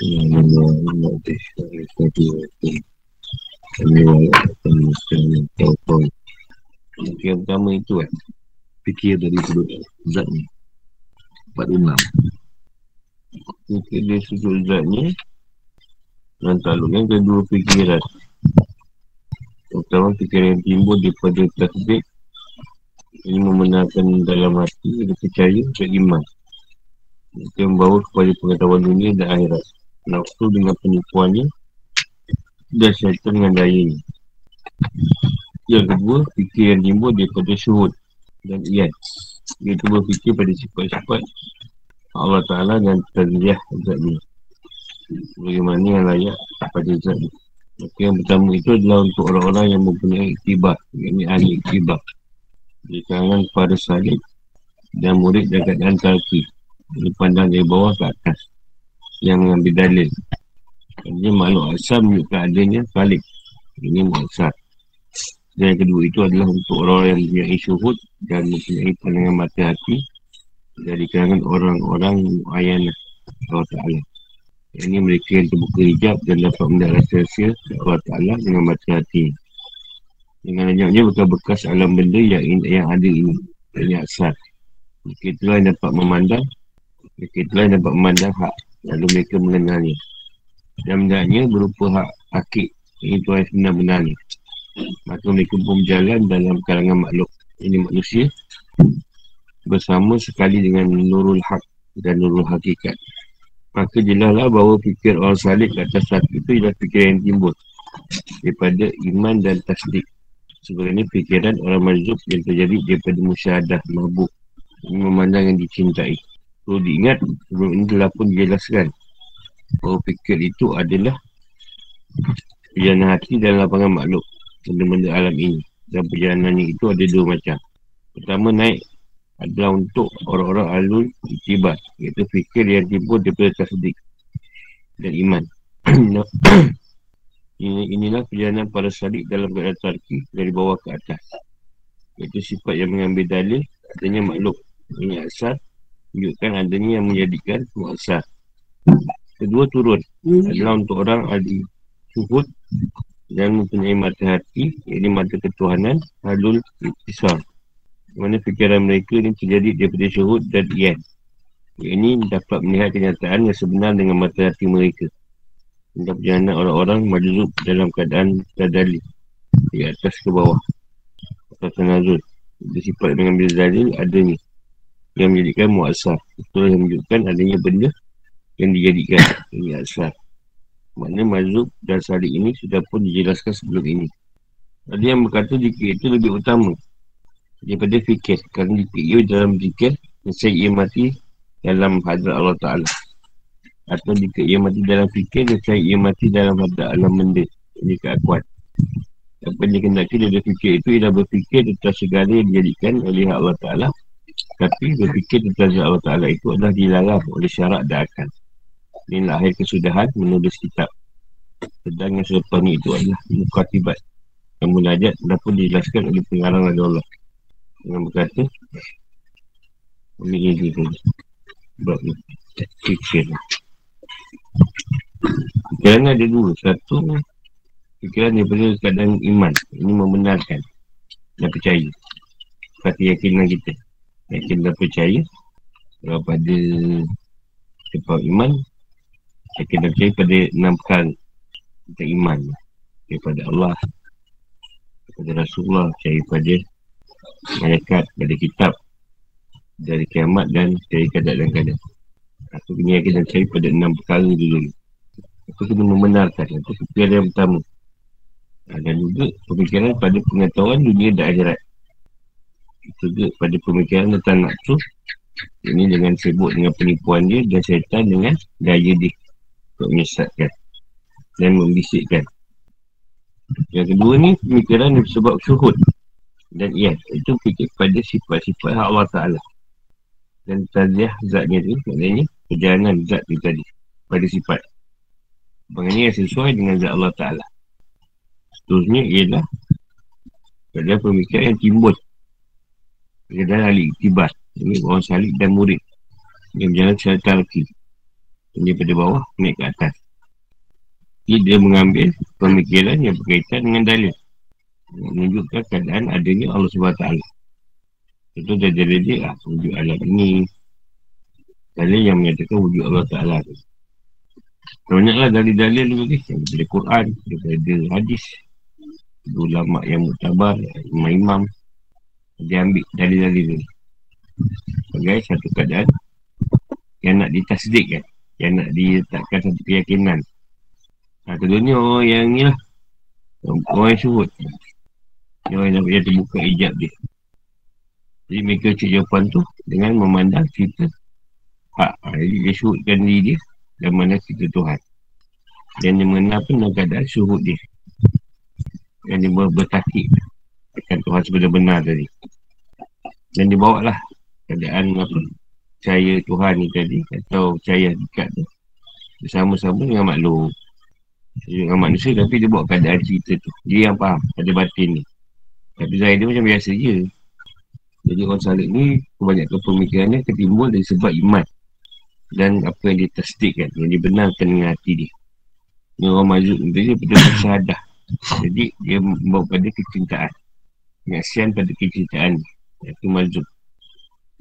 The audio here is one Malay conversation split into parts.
Yang pertama itu kan Fikir dari sudut zat ni 46 Fikir dari sudut zat ni Dan takluknya kedua fikiran. Pertama fikiran yang timbul daripada tasbih Ini membenarkan dalam hati Dan percaya dan iman. Itu membawa kepada pengetahuan dunia dan akhirat Nafsu dengan penipuannya Dan syaitan dengan dayanya Yang kedua, fikir yang timbul daripada syuhud dan iyan Iaitu berfikir pada sifat-sifat Allah Ta'ala dan taziyah zat ni. Bagaimana yang layak pada zat ni. Maka yang pertama itu adalah untuk orang-orang yang mempunyai iktibar Ini ahli iktibar Di kalangan para salib Dan murid dan keadaan talqi Ini pandang dari bawah ke atas Yang mengambil dalil Ini makhluk asal menunjukkan adanya salib Ini maksud dan yang kedua itu adalah untuk orang yang mempunyai syuhud dan mempunyai pandangan mata hati dari kalangan orang-orang muayyan Allah Ta'ala. Ini mereka yang terbuka hijab dan dapat mendapat rahsia Allah Ta'ala dengan mata hati. Dengan banyaknya bekas-bekas alam benda yang, yang ada ini. Yang asal. Mereka itulah yang dapat memandang. Mereka itulah yang dapat memandang hak. Lalu mereka mengenalnya. Dan bendanya berupa hak akik. Ini tuan sebenar-benarnya. Maka mereka pun berjalan dalam kalangan makhluk Ini manusia Bersama sekali dengan Nurul Haq dan Nurul Hakikat Maka jelaslah bahawa fikir orang salib ke atas satu itu ialah fikiran yang timbul Daripada iman dan tasdik Sebenarnya fikiran orang mazub yang terjadi daripada musyahadah mabuk memandang yang dicintai Perlu diingat sebelum ini telah pun dijelaskan Bahawa fikir itu adalah Perjalanan hati dan lapangan makhluk benda-benda alam ini. Dan perjalanannya itu ada dua macam. Pertama naik adalah untuk orang-orang alul itibar iaitu fikir yang timbul daripada tasdik dan iman. Ini, inilah perjalanan para sadik dalam keadaan tarki dari bawah ke atas. Iaitu sifat yang mengambil dalil adanya makhluk ini asal menunjukkan adanya yang menjadikan asal kedua turun. Adalah untuk orang adi suhud dan mempunyai mata hati ini mata ketuhanan halul iktisar. Mana fikiran mereka ini terjadi daripada syurut dan iyan ini dapat melihat kenyataan yang sebenar dengan mata hati mereka. Dan perjalanan orang-orang majlub dalam keadaan tadali di atas ke bawah. Atas nazul dia sifat mengambil dalil adanya yang menjadikan muasar itulah yang menunjukkan adanya benda yang dijadikan ini asal Maknanya mazub dan salik ini sudah pun dijelaskan sebelum ini. Ada yang berkata zikir itu lebih utama daripada fikir. Kerana ia dalam zikir, saya ia mati dalam hadrat Allah Ta'ala. Atau jika ia mati dalam fikir, saya ia mati dalam hadrat alam benda. Ini keakuan. Apa yang dikendaki dari fikir itu ialah berfikir tentang segala yang dijadikan oleh Allah Ta'ala. Tapi berfikir tentang Allah Ta'ala itu adalah dilarang oleh syarat dan akal. Inilah akhir kesudahan menulis kitab. Sedang yang selepas ni itu adalah Mukatibat. Yang munajat dah pun dijelaskan oleh pengarang oleh Allah. Dengan berkata Ini ini tu. Sebab ni Fikir. Fikiran ada dua. Satu Fikiran daripada keadaan iman. Ini membenarkan Dan percaya. Seperti yakinan kita Yakin dan percaya Kalau pada Sebab iman saya kena percaya pada enam perkara Tentang iman. Daripada Allah Daripada Rasulullah Percaya pada Malaikat Pada kitab Dari kiamat dan Dari kadang Aku kena yakin dan percaya pada enam perkara dulu. Aku kena membenarkan Itu kepikiran yang pertama. Dan juga pemikiran pada pengetahuan dunia dan akhirat Juga pada pemikiran tentang nafsu ini dengan sibuk dengan penipuan dia dan syaitan dengan gaya dia. Untuk menyesatkan dan membisikkan. Yang kedua ni pemikiran sebab syuhud. Dan iya itu fikir pada sifat-sifat Allah Ta'ala. Dan taziah zatnya tu maknanya perjalanan zat tu tadi pada sifat. Maknanya yang sesuai dengan zat Allah Ta'ala. Seterusnya ialah pada pemikiran yang timbul pada ahli iktibar ini orang salib dan murid yang berjalan secara talqi Daripada bawah naik ke atas. Jadi dia mengambil pemikiran yang berkaitan dengan dalil. Menunjukkan keadaan adanya Allah SWT. Itu dah jadi dia ah, wujud alam ini. Dalil yang menyatakan wujud Allah Ta'ala tu. Banyaklah dalil-dalil tu okay? Daripada Quran, daripada hadis. Ulama yang mutabar, imam-imam. Dia ambil dalil-dalil tu. Sebagai satu keadaan yang nak ditasdikkan. Yang nak diletakkan satu keyakinan. Ha, keduanya orang yang ni lah. Orang yang sebut. Yang, yang terbuka ijab dia. Jadi mereka cek jawapan tu dengan memandang cerita hak. Ha, jadi dia sebutkan diri dia dan mana cerita Tuhan. Dan dia mengenal pun dalam keadaan suhud dia. Yang dia bertakik akan Tuhan sebenar-benar tadi. Dan dia bawa lah keadaan apa percaya Tuhan ni tadi atau percaya dekat tu. Bersama-sama dengan makhluk dengan manusia tapi dia bawa keadaan cerita tu. Dia yang faham ada batin ni. Tapi Zahid dia macam biasa je. Jadi orang salib ni kebanyakan pemikirannya ketimbul dari sebab iman. Dan apa yang dia tasdikkan yang dibenarkan dengan hati dia. Ni orang mazuk ni dia pada syahadah jadi dia membawa pada kecintaan penyaksian pada kecintaan itu mazuk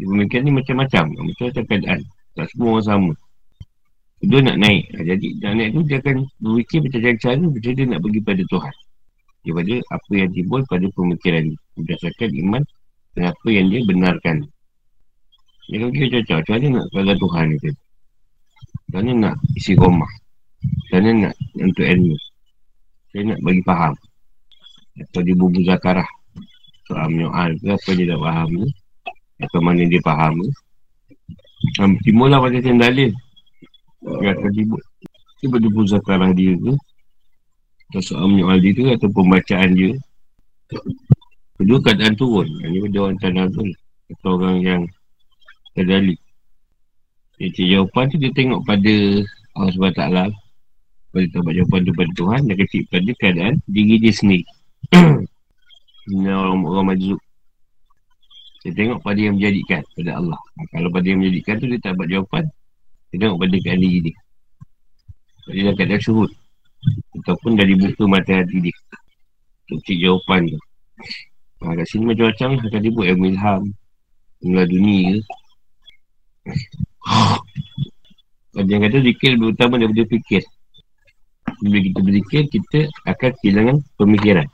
pemikiran ni macam-macam. Macam-macam keadaan. Tak semua orang sama. Dia nak naik. Jadi nak naik tu dia akan berfikir macam cara macam dia nak pergi pada Tuhan. Daripada apa yang timbul pada pemikiran ni. Berdasarkan iman dan apa yang dia benarkan. Dia kan kira cocok macam mana nak pada Tuhan ni macam mana nak isi rumah macam mana nak untuk ilmu? Saya nak bagi faham? Atau dia bubu zakarah soal menyoal ke apa dia tak faham ni? Atau mana dia faham ni? Um, timbul lah macam dalil yang akan timbul dia bubu zakarah dia ke atau soal menyoal dia ke atau pembacaan dia. Kedua keadaan turun. Ini dia orang tanah tu atau orang yang terdali jadi jawapan tu dia tengok pada Allah SWT pada tempat jawapan tu pada Tuhan dan kecil pada keadaan diri dia sendiri ini orang-orang majluk dia tengok pada yang menjadikan pada Allah. Kalau pada yang menjadikan tu dia tak buat jawapan dia tengok pada keadaan diri dia dia dah keadaan syurut ataupun dari buka mata hati dia. Untuk cik jawapan tu. Ha, kat sini macam-macam lah. Akan dibuat ilmu ilham. Ilmu dunia ada yang kata zikir lebih utama daripada fikir. Bila kita berzikir, kita akan kehilangan pemikiran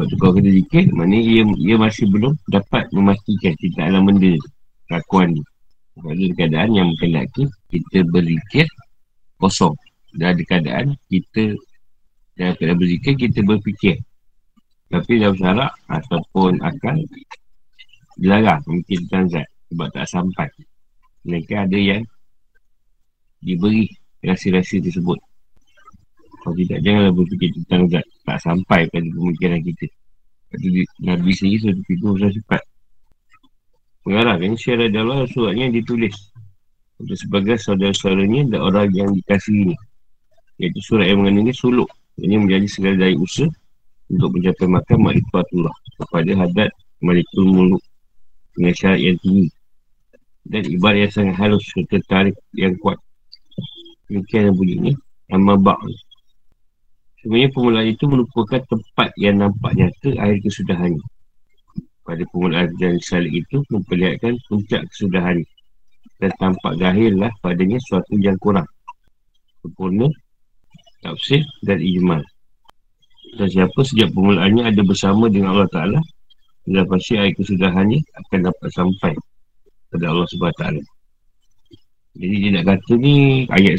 sebab tu kalau kita zikir, maknanya ia, ia masih belum dapat memastikan kita alam benda kelakuan ni sebab ada keadaan yang mengkenaki kita berzikir kosong. Dan ada keadaan kita dalam keadaan berzikir, kita berfikir. Tapi dalam syarak ataupun akan dilarang mungkin tentang sebab tak sampai. Mereka ada yang diberi rasa-rasa tersebut. Kalau tidak, janganlah berfikir tentang zat. Tak sampai pada pemikiran kita. Lepas Nabi sendiri sudah tidur sudah cepat. Mengarah, yang syarah Allah suratnya ditulis. Untuk sebagai saudara-saudaranya dan orang yang dikasih ini. Iaitu surat yang mengenai suluk. Ini menjadi segala dari usaha untuk mencapai makan makrifat kepada hadat malikul muluk dengan syarat yang tinggi dan ibarat yang sangat halus serta tarik yang kuat demikian yang bunyi ni nama bak sebenarnya permulaan itu merupakan tempat yang nampak nyata akhir kesudahannya pada permulaan dan salik itu memperlihatkan puncak kesudahan dan tampak zahirlah padanya suatu yang kurang. Sempurna tafsir dan ijmal. Dan siapa sejak permulaannya ada bersama dengan Allah Ta'ala dan pasti air kesudahannya akan dapat sampai pada Allah SWT jadi dia nak kata ni ayat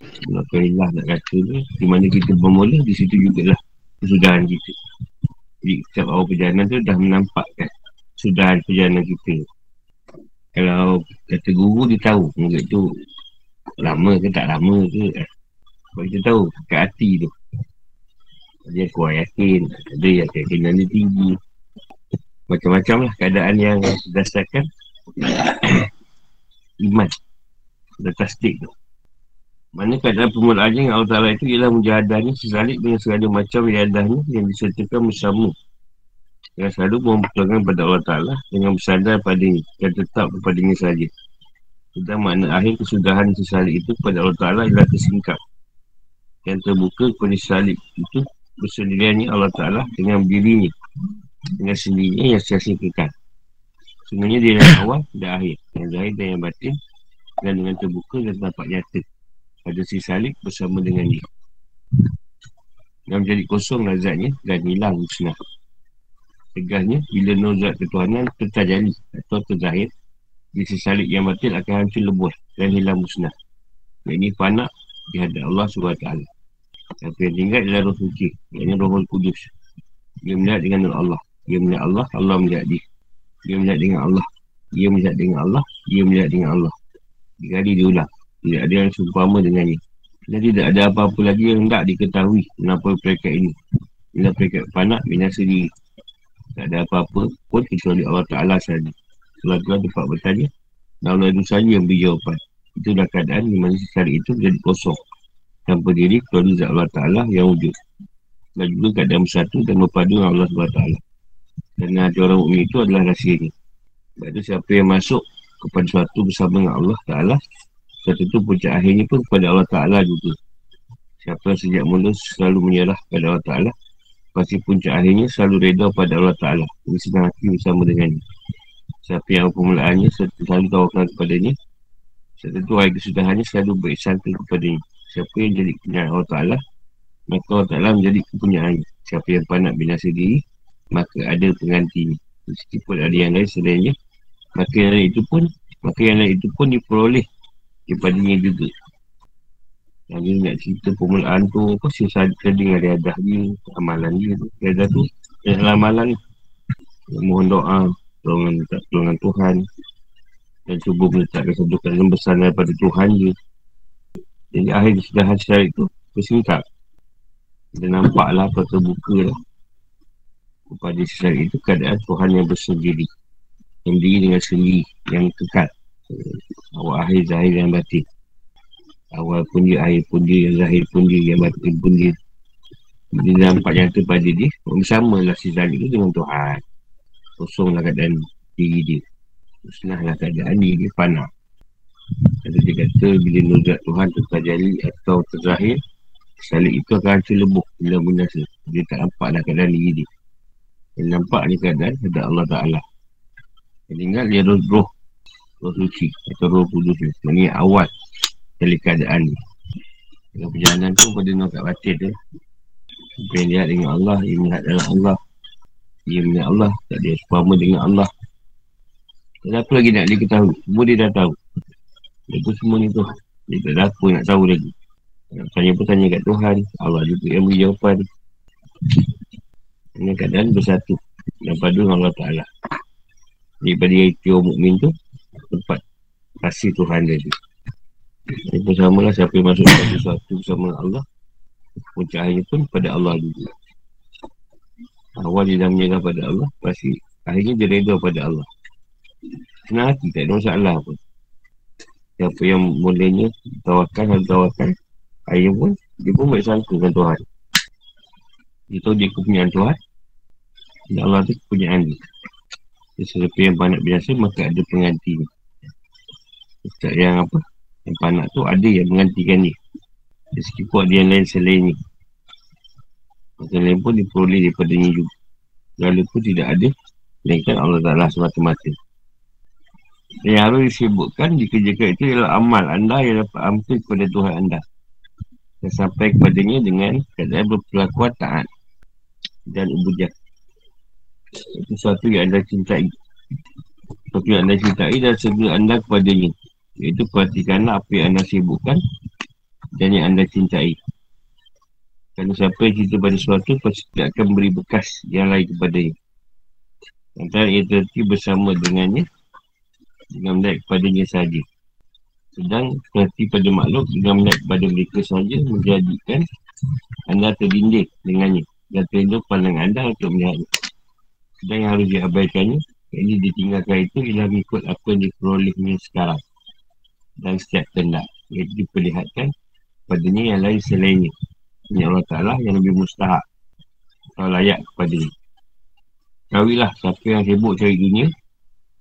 senangnya Alhamdulillah nak kata ni di mana kita bermula di situ juga lah kesudahan kita. Jadi setiap awal perjalanan tu dah menampakkan kesudahan perjalanan kita. Kalau kata guru dia tahu murid tu lama ke tak lama ke sebab kita tahu kat hati tu. Dia kuat yakin ada yang keyakinan dia tinggi. Macam-macam lah keadaan yang berdasarkan iman dan tasdik tu. Mana keadaan permulaannya dengan Allah Ta'ala itu ialah mujahadahnya sesalik dengan segala macam iadahnya yang disertakan bersama. Yang selalu memperlakukan pada Allah Ta'ala dengan bersandar pada dan tetap kepada ini sahaja. Sedang makna akhir kesudahan sesalik itu pada Allah Ta'ala ialah tersingkap. Yang terbuka kepada sesalik itu bersendiriannya Allah Ta'ala dengan dirinya. Dengan sendirinya yang kekal. Sebenarnya dia yang awal dan akhir. Yang zahir dan yang batin. Dan dengan terbuka dan tampak nyata. Pada si salik bersama dengan dia. Dan menjadi kosong lazatnya dan hilang musnah. Tegasnya, bila nuzat ketuhanan tertajali atau terzahir, di sesalik yang batil akan hancur lebuh dan hilang musnah. Ini panak di hadap Allah SWT. Tapi yang tinggal adalah roh suci. Ini roh kudus. Dia melihat dengan Allah. Dia melihat Allah, Allah melihat dia. Dia melihat dengan Allah. Dia melihat dengan Allah. Dia melihat dengan Allah. Tiga kali diulang. Tidak ada yang seumpama dengannya. Dan tidak ada apa-apa lagi yang tak diketahui kenapa mereka ini. Bila mereka panak, binasa diri. Tak ada apa-apa pun kecuali Allah Ta'ala sahaja. Sebab Tuhan tempat bertanya, dan Allah itu sahaja yang beri jawapan. Itulah keadaan di mana secara itu menjadi kosong. Tanpa diri kecuali zat Allah Ta'ala yang wujud. Dan juga keadaan bersatu dan berpadu dengan Allah SWT. Kerana hati orang umum itu adalah rahsianya. Sebab itu siapa yang masuk kepada suatu bersama dengan Allah Ta'ala, suatu itu puncak akhirnya pun kepada Allah Ta'ala juga. Siapa yang sejak mula selalu menyerah kepada Allah Ta'ala, Pasti puncak akhirnya selalu reda pada Allah Ta'ala. Ini sedang hati bersama dengannya Siapa yang permulaannya selalu tawakal kepadanya Serta itu hari kesudahannya selalu bersangka kepadanya Siapa yang jadi kepunyaan Allah Ta'ala Maka Allah Ta'ala menjadi kepunyaannya Siapa yang panak binasa diri Maka ada penggantinya Meskipun ada yang lain selainnya Maka yang lain itu pun Maka yang lain itu pun diperoleh Daripadanya juga. Yang dia nak cerita permulaan tu Apa sih saya dengan riadah dia Amalan dia tu. Riadah tu Yang amalan ni. Mohon doa Tolongan tolongan Tuhan. Dan cuba meletakkan kedudukan yang besar daripada Tuhan dia. Jadi akhir kesudahan secara itu Tersingkap Dan nampaklah atau terbuka lah. Kepada secara itu keadaan Tuhan yang bersendiri. Yang diri dengan sendiri Yang kekal Awal akhir zahir yang batin Awal pun dia, akhir pun dia, zahir pun dia, yang batin pun dia. Dia nampak nyata pada dia. Sama lah si Zalik tu dengan Tuhan. Kosonglah keadaan diri dia. Musnahlah keadaan diri dia panah. Kata dia kata bila nuzat Tuhan tu terjadi atau terzahir, Salik itu akan terlebuh bila binasa. Dia tak nampak dah keadaan diri dia. Dia nampak ni keadaan ada Allah Ta'ala. Dia ingat dia roh, roh suci atau roh kudus ni. Ini awal dari keadaan ni. Dengan perjalanan tu pada nak kat batin tu. Yang lihat dengan Allah, ia melihat dalam Allah. Ia melihat Allah, tak ada sepama dengan Allah. Tak apa lagi nak dia ketahui. Semua dia dah tahu. Itu semua ni tu. Dia tak ada apa nak tahu lagi. Nak tanya pun tanya kat Tuhan. Allah juga yang beri jawapan. Ini keadaan bersatu. Dan padu dengan Allah Ta'ala. Daripada itu mukmin tu, tempat. Kasih Tuhan dia tu. Ini pun sama lah siapa yang masuk pada sesuatu bersama Allah Puncak akhirnya pun pada Allah juga Awal dia dah menyerah pada Allah Pasti akhirnya dia reda pada Allah. Senang hati tak ada masalah pun. Siapa yang mulanya tawakan atau tawakan Akhirnya pun dia pun baik sangka dengan Tuhan. Tahu dia kepunyaan Tuhan. Dan Allah tu kepunyaan dia. Sesiapa yang banyak biasa maka ada pengganti yang apa yang panak tu ada yang menggantikan dia. Meskipun ada yang lain selain ni. Maka lain pun diperoleh daripada ni juga. Lalu pun tidak ada Melainkan Allah Ta'ala semata-mata. Yang harus disebutkan Dikerjakan itu ialah amal anda Yang dapat hampir kepada Tuhan anda. Dan sampai kepadanya dengan Keadaan berpelakuan taat Dan ubujah Itu sesuatu yang anda cintai. Sesuatu yang anda cintai Dan segera anda kepadanya Iaitu perhatikanlah apa yang anda sibukkan Dan yang anda cintai. Kerana siapa yang cinta pada sesuatu Pasti tidak akan beri bekas yang lain kepada dia. Antara ia terhenti bersama dengannya Dengan melihat kepadanya sahaja. Sedang terhenti pada makhluk Dengan melihat kepada mereka sahaja Menjadikan anda terdinding dengannya Dan terdinding pandangan anda untuk melihatnya. Sedang yang harus diabaikannya Yang ditinggalkan itu ialah mengikut apa yang diperolehnya sekarang dan setiap kendak Ia diperlihatkan padanya yang lain selainnya Ini Allah Ta'ala yang lebih mustahak Atau layak kepada dia Kawilah siapa yang sibuk cari dunia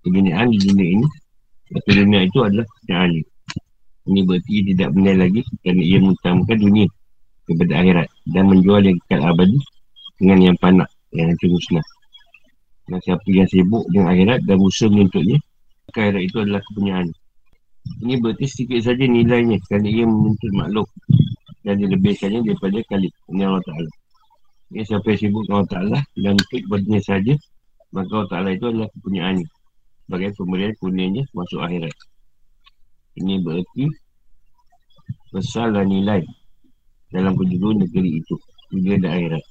Kebenaran di dunia ini Maka dunia itu adalah kenyaan Ini berarti ia tidak benar lagi kerana ia mengutamakan dunia kepada akhirat dan menjual yang kekal abadi dengan yang panak, yang hancur musnah. Dan siapa yang sibuk dengan akhirat dan berusaha menuntutnya, akhirat itu adalah kepunyaan. Ini berarti sedikit saja nilainya kerana ia menuntut makhluk dan dilebihkannya daripada kali. Ini Allah Ta'ala. Ini siapa yang sibuk Allah Ta'ala dan untuk kepadanya saja, maka Allah Ta'ala itu adalah kepunyaannya. Sebagai pemberian kurnianya masuk akhirat. Ini berarti besar dan nilai dalam penduduk negeri itu. Dunia dan akhirat.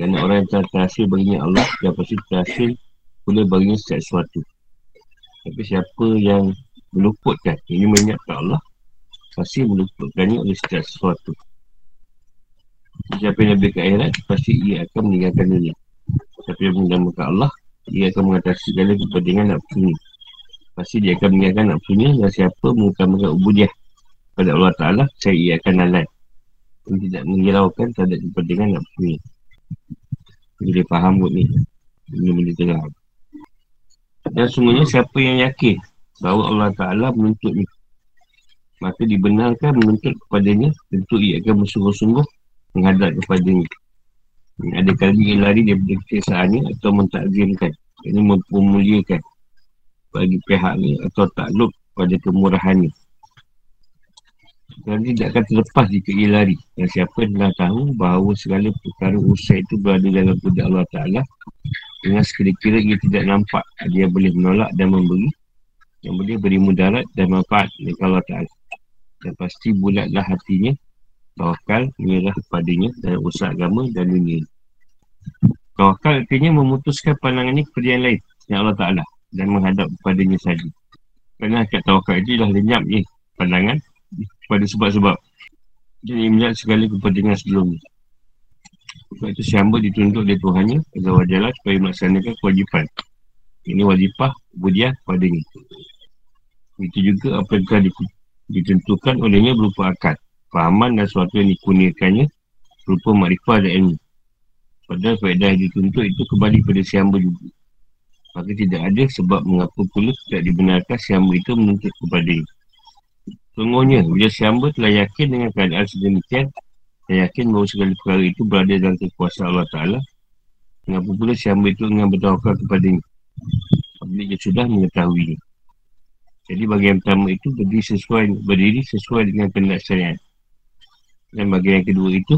Kerana orang yang telah terhasil baginya Allah dan pasti terhasil boleh baginya setiap sesuatu. Tapi siapa yang meluputkan, ini menyiapkan Allah, pasti meluputkannya oleh setiap sesuatu. Siapa yang lebih ke akhirat, pasti ia akan meninggalkan dunia. Siapa yang menamakan Allah, ia akan mengatasi segala kepentingan nafsunya. Pasti dia akan meninggalkan nafsunya dan siapa mengutamakan ubudiah pada Allah Ta'ala, saya ia akan lalai. Dia tidak menghiraukan terhadap kepentingan nafsunya. Jadi faham kot ni Benda benda tengah Dan semuanya siapa yang yakin Bahawa Allah Ta'ala menuntut ni Maka dibenarkan menuntut kepadanya Tentu ia akan bersungguh-sungguh Menghadap kepadanya Ada kali ia lari daripada kesesaannya Atau mentakzimkan Ini memuliakan Bagi pihak ni Atau takluk pada kemurahannya dan tidak akan terlepas jika ia lari. Dan siapa yang tahu bahawa segala perkara usaha itu berada dalam kuda Allah Ta'ala. Dengan sekira-kira ia tidak nampak. Dia boleh menolak dan memberi. Yang boleh beri mudarat dan manfaat dari Allah Ta'ala. Dan pasti bulatlah hatinya. Tawakal menyerah kepadanya dalam usaha agama dan dunia. Tawakal artinya memutuskan pandangannya kepada yang lain. Yang Allah Ta'ala. Dan menghadap kepadanya saja. Kerana kat tawakal itu dah lenyap ni pandangan pada sebab-sebab jadi melihat segala kepentingan sebelum ni sebab itu si hamba dituntut oleh Tuhannya agar wajarlah supaya melaksanakan kewajipan ini wajibah budiah padanya itu. Juga apa yang telah ditentukan olehnya berupa akad. Fahaman dan sesuatu yang dikurniakannya berupa makrifah dan ilmu padahal faedah yang dituntut itu kembali pada si hamba juga. Maka tidak ada sebab mengapa pula tidak dibenarkan si hamba itu menuntut kepadanya Sungguhnya, bila si hamba telah yakin dengan keadaan sedemikian dan yakin bahawa segala perkara itu berada dalam kekuasaan Allah Ta'ala Mengapa pula si hamba itu dengan bertawakal kepada ini Apabila dia sudah mengetahui. Jadi bagian pertama itu berdiri sesuai, berdiri sesuai dengan pendak syariat. Dan bagian yang kedua itu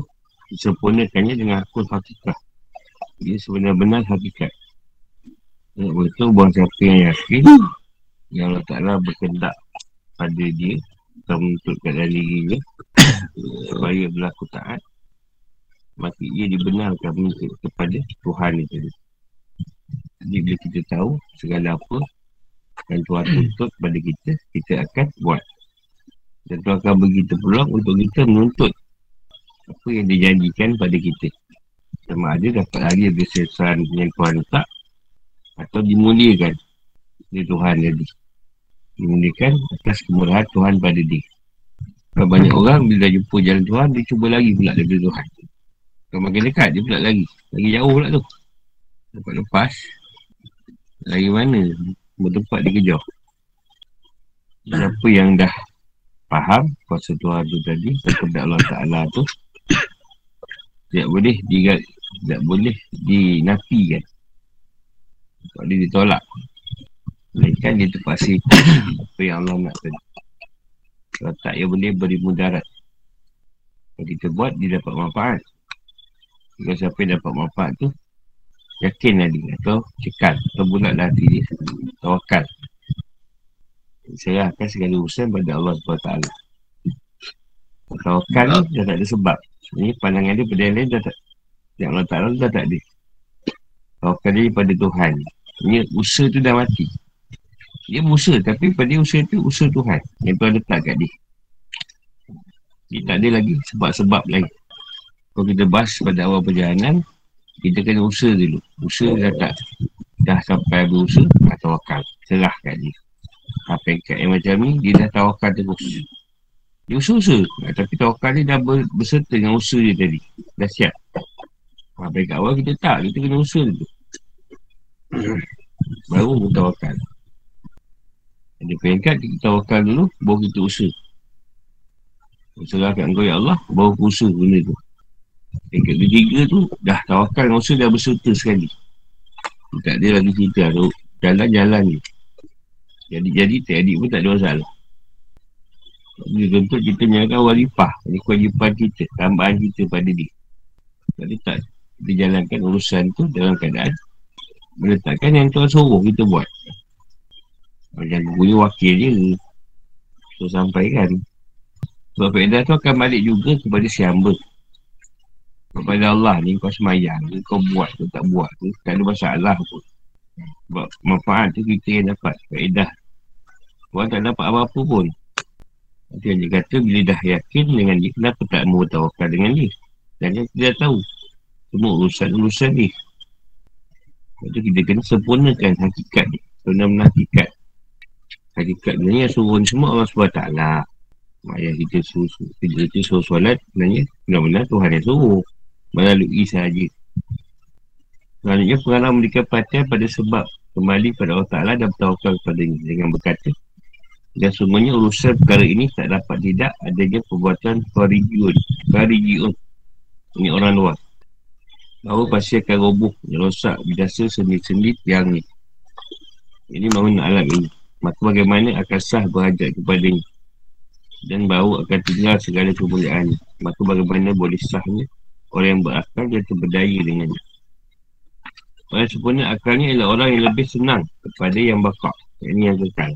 Disempurnakannya dengan akun hakikat. Dia sebenar-benar hakikat. Sebab itu, buang siapa yang yakin Yang Allah Ta'ala berkendak pada dia atau menuntutkan dari dirinya supaya berlaku taat maka ia dibenarkan kepada Tuhan itu jadi bila kita tahu segala apa yang Tuhan tuntut kepada kita kita akan buat. Dan Tuhan akan bagi kita peluang untuk kita menuntut apa yang dijanjikan pada kita. Sama ada dapat lagi kesesaran yang Tuhan letak atau dimuliakan oleh Tuhan jadi Dimuliakan atas kemurahan Tuhan pada dia. Kalau banyak orang bila jumpa jalan Tuhan Dia cuba lagi pula daripada Tuhan. Kalau makin dekat dia pula lagi Lagi jauh pula tu. Dapat lepas Lagi mana? Bertempat dia kejar Siapa yang dah Faham Kuasa Tuhan tu tadi Kepada Allah Ta'ala tu Tidak boleh di, Tidak boleh Dinafikan. Tak boleh ditolak. Melainkan dia terpaksa Apa yang Allah nak tadi. Kalau tak ia boleh beri mudarat. Kalau kita buat dia dapat manfaat. Kalau siapa yang dapat manfaat tu Yakin tadi Atau cekal. Atau bulat lah hati dia. Tawakal Saya akan segala urusan pada Allah SWT Tawakal ni dah tak ada sebab. Ini pandangan dia pada yang lain dah tak Yang Allah Ta'ala dah tak ada. Tawakal dia pada Tuhan. Ini usaha tu dah mati. Dia berusaha tapi pada usaha tu usaha Tuhan yang Tuhan letak kat dia. Dia tak ada lagi sebab-sebab lain. Kalau kita bahas pada awal perjalanan, kita kena usaha dulu. Usaha ya. dah tak dah sampai berusaha atau tawakal. serah kat dia. Apa yang kat macam ni dia dah tawakal terus. Dia usaha-usaha. Ah, tapi tawakal dia dah ber, berserta dengan usaha dia tadi. Dah siap. Apa yang awal kita tak kita kena usaha dulu. Baru kita tawakal. Ada peringkat kita tawakal dulu baru kita usaha. Usaha kat engkau ya Allah Baru usaha benda tu. Tingkat ketiga tu dah tawakal dengan usaha dah berserta sekali. Tak ada lagi cerita tu. Jalan-jalan ni. Jadi-jadi tak adik pun tak ada masalah. Ini tentu kita menyalakan warifah. Ini kewajipan kita. Tambahan kita pada dia. Jadi tak kita jalankan urusan tu dalam keadaan meletakkan yang tuan suruh kita buat. Macam punya wakil je. So sampaikan. Sebab so, tu akan balik juga kepada si hamba kepada Allah ni kau semayang ni kau buat ke tak buat ke tak ada masalah pun. Sebab manfaat tu kita yang dapat faedah. Orang tak dapat apa-apa pun. Itu yang dia kata bila dah yakin dengan dia kenapa tak mau tawakal dengan dia? Dan dia tidak tahu. Semua urusan-urusan ni. Sebab tu kita kena sempurnakan hakikat ni. Sebenarnya hakikat. Hakikat ni yang suruh ni semua Allah SWT Mak ayah kita suruh Kita suruh solat Sebenarnya Benar-benar Tuhan yang suruh melalui sahaja. Selanjutnya pengalaman memberikan perhatian pada sebab kembali pada Allah Ta'ala dan bertawakal kepada ini dengan berkata dan semuanya urusan perkara ini tak dapat tidak adanya perbuatan farijun farijun ini orang luar. Bahawa pasti akan roboh dan rosak biasa sendit-sendit yang ini ini mahu alam ini. Maka bagaimana akan sah berhajat kepada ini? Dan bahawa akan tinggal segala kemuliaan maka bagaimana boleh sahnya? Orang yang berakal dan terberdaya dengan Orang sempurna akalnya ialah orang yang lebih senang kepada yang bakar. Ini yang kekal.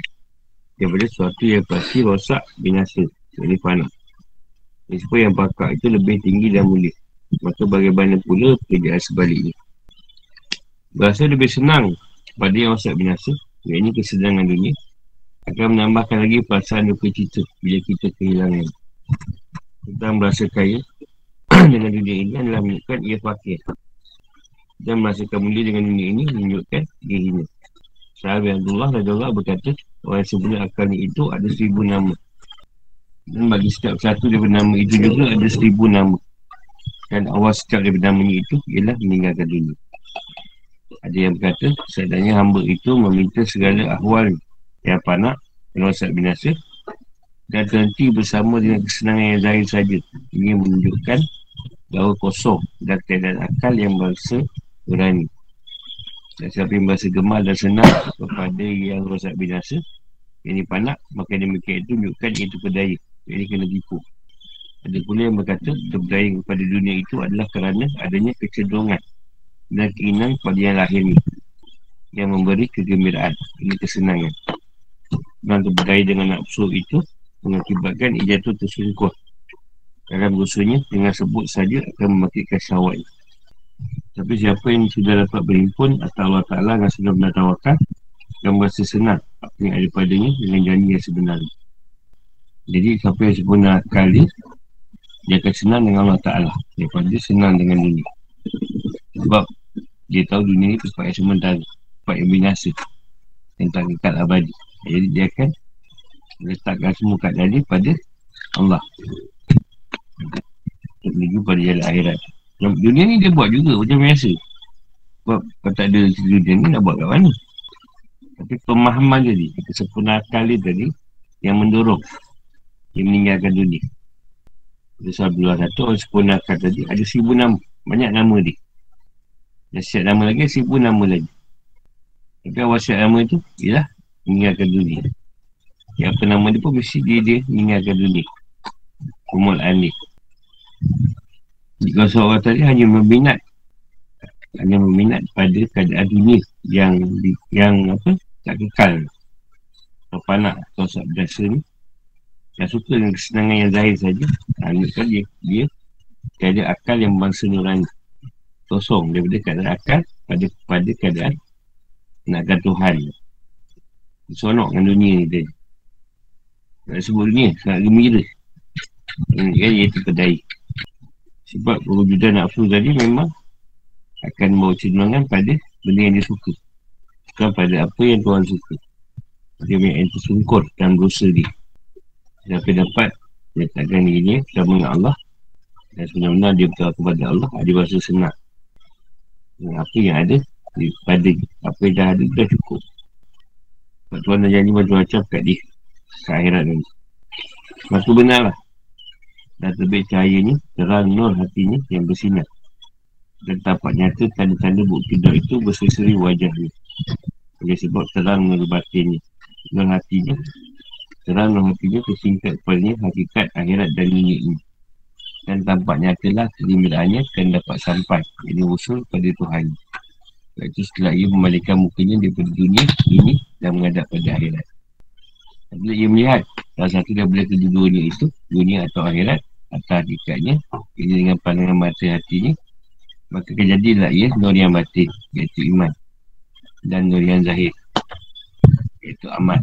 Daripada sesuatu yang pasti rosak binasa. Ini fana. Sebab yang bakar itu lebih tinggi dan mulia. Maka bagaimana pula kerjaan sebaliknya? Berasa lebih senang kepada yang rosak binasa Yang ini kesenangan dunia Akan menambahkan lagi perasaan duka cita Bila kita kehilangan. Tentang berasa kaya dengan dunia ini adalah menunjukkan ia fakir. Dan merasakan mulia dengan dunia ini menunjukkan dia hina. Sahabat Abdullah Raja Allah berkata orang yang sempurna akal ni itu ada seribu nama. Dan bagi setiap satu daripada nama itu juga ada seribu nama. Dan awal setiap daripada namanya itu ialah meninggalkan dunia. Ada yang berkata seandainya hamba itu meminta segala ahwal yang panah yang wasat binasa dan terhenti bersama dengan kesenangan yang zahir saja. Ini menunjukkan bahawa kosong dan keadaan akal yang merasa berani. Dan siapa yang merasa gemar dan senang kepada yang rosak binasa Yang dipanak, maka demikian itu menunjukkan itu berdaya. Jadi kena tipu. Ada pula yang berkata, terberdaya kepada dunia itu adalah kerana adanya kecenderungan Dan keinginan kepada yang lahir ini Yang memberi kegembiraan, ini kesenangan. Dan terberdaya dengan nafsu itu mengakibatkan ia jatuh tersungkur. Kerana berusahanya dengan sebut saja akan memakitkan syahwat Tapi siapa yang sudah dapat berhimpun atau Allah Ta'ala yang sudah menatawakan Dan merasa senang apa yang ada padanya dengan janji yang sebenar Jadi siapa yang sempurna kali Dia akan senang dengan Allah Ta'ala. Daripada senang dengan dunia. Sebab dia tahu dunia ni tempat yang sementara Tempat yang binasa Yang tak abadi. Jadi dia akan letakkan semua keadaan ni pada Allah menuju pada jalan akhirat. Yang dunia ni dia buat juga macam biasa. Sebab kalau tak ada dunia ni nak buat kat mana? Tapi pemahaman dia ni Kesempurna akal dia tadi Yang mendorong Yang meninggalkan dunia. Ada sahabat dua satu Orang sempurna akal tadi Ada seribu nama Banyak nama dia. Dan siap nama lagi Seribu nama lagi. Tapi awal siap nama tu Ialah Meninggalkan dunia. Yang apa nama dia pun Mesti dia dia meninggalkan dunia. Kumul Anik jika seorang tadi hanya meminat Hanya meminat pada keadaan dunia Yang yang apa tak kekal. Atau panak atau sebab biasa ni. Yang suka dengan kesenangan yang zahir saja Hanya dia Dia ada akal yang bangsa nurani. Kosong daripada keadaan akal Pada, pada keadaan Nak Tuhan. Sonok dengan dunia ni tadi. Nak sebut dunia, sangat gembira. Ini kan iaitu kedai. Sebab kewujudan nafsu tadi memang akan bawa cenderungan pada benda yang dia suka. Bukan pada apa yang Tuhan suka. Dia punya yang tersungkur dalam dosa dia. Siapa dapat letakkan dirinya bersama dengan Allah dan sebenarnya dia bertawak kepada Allah dia rasa senang dengan apa yang ada daripada apa yang dah ada dah cukup sebab Tuhan dah janji macam-macam kat dia kat akhirat ni sebab benarlah benar lah dan terbit cahaya ni, terang nur hatinya yang bersinar. Dan tampak nyata tanda-tanda bukti doa itu berseri-seri wajahnya. Oleh sebab terang nur batinnya. Nur hatinya. Terang nur hatinya tersingkat kepadanya hakikat akhirat dan dunia ini. Dan tampak nyatalah kegembiraannya akan dapat sampai. Ini usul pada Tuhan. Itu setelah ia membalikkan mukanya daripada dunia ini dan menghadap pada akhirat. Bila ia melihat salah satu daripada kedua-duanya itu, dunia atau akhirat, atau hakikatnya, ini dengan pandangan mata hatinya, maka kejadianlah ia nur yang batin, iaitu iman. Dan nur yang zahir, iaitu aman.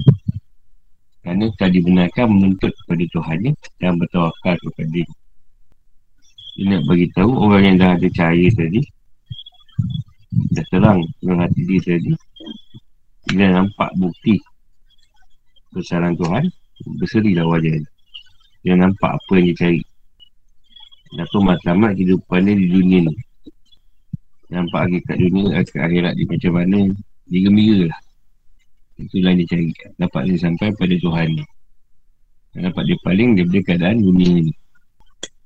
Kerana telah dibenarkan menuntut kepada Tuhannya dan bertawakal kepada dia. Dia nak beritahu orang yang dah ada cahaya tadi, dah terang dengan hati dia tadi dia nampak bukti kesalahan Tuhan berserilah wajah dia dia nampak apa yang dia cari tu matlamat kehidupan dia di dunia ni. Nampak lagi kat dunia kat akhirat dia macam mana dia gembira lah. Itulah dia cari. Dapat dia sampai pada Tuhan ni. Dapat dia paling daripada keadaan dunia ni.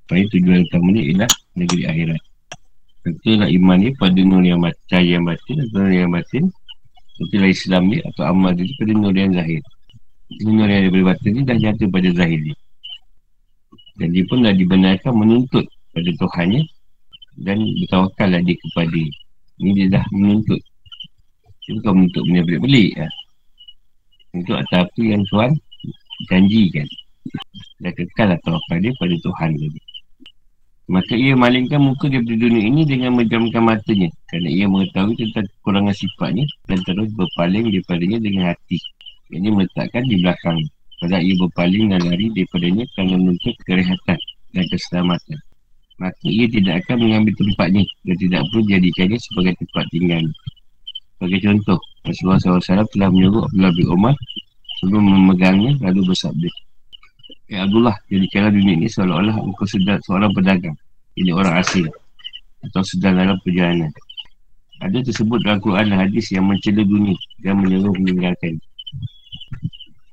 Supaya tujuan utama ni ialah negeri akhirat. Tentulah iman ni pada nur yang cahaya yang batin atau nur yang batin. Tentulah Islam ni atau amal dia pada nur yang zahir. Nur yang daripada batin ni dah jatuh pada zahir ni Dan dia pun dah dibenarkan menuntut pada Tuhannya Dan bertawakal lah dia kepada Ini dia dah menuntut. Dia bukan menuntut benda belik-belik lah Untuk atas apa yang Tuhan janjikan. Dan kekal lah tawakal dia pada Tuhan tadi. Maka ia malingkan muka daripada dunia ini dengan menjamkan matanya. Kerana ia mengetahui tentang kekurangan sifatnya dan terus berpaling daripadanya dengan hati. Ini meletakkan di belakang. Padahal ia berpaling dan lari daripadanya kerana menuntut kerehatan dan keselamatan. Maka ia tidak akan mengambil tempatnya dan tidak perlu jadikannya sebagai tempat tinggal. Sebagai contoh, Rasulullah SAW telah menyuruh Abdullah bin Umar sebelum memegangnya lalu bersabda. Ya Abdullah, jadikanlah dunia ini seolah-olah engkau sedang seorang pedagang. Ini orang asing. Atau sedang dalam perjalanan. Ada tersebut dalam Quran dan hadis yang mencela dunia dan menyuruh meninggalkan.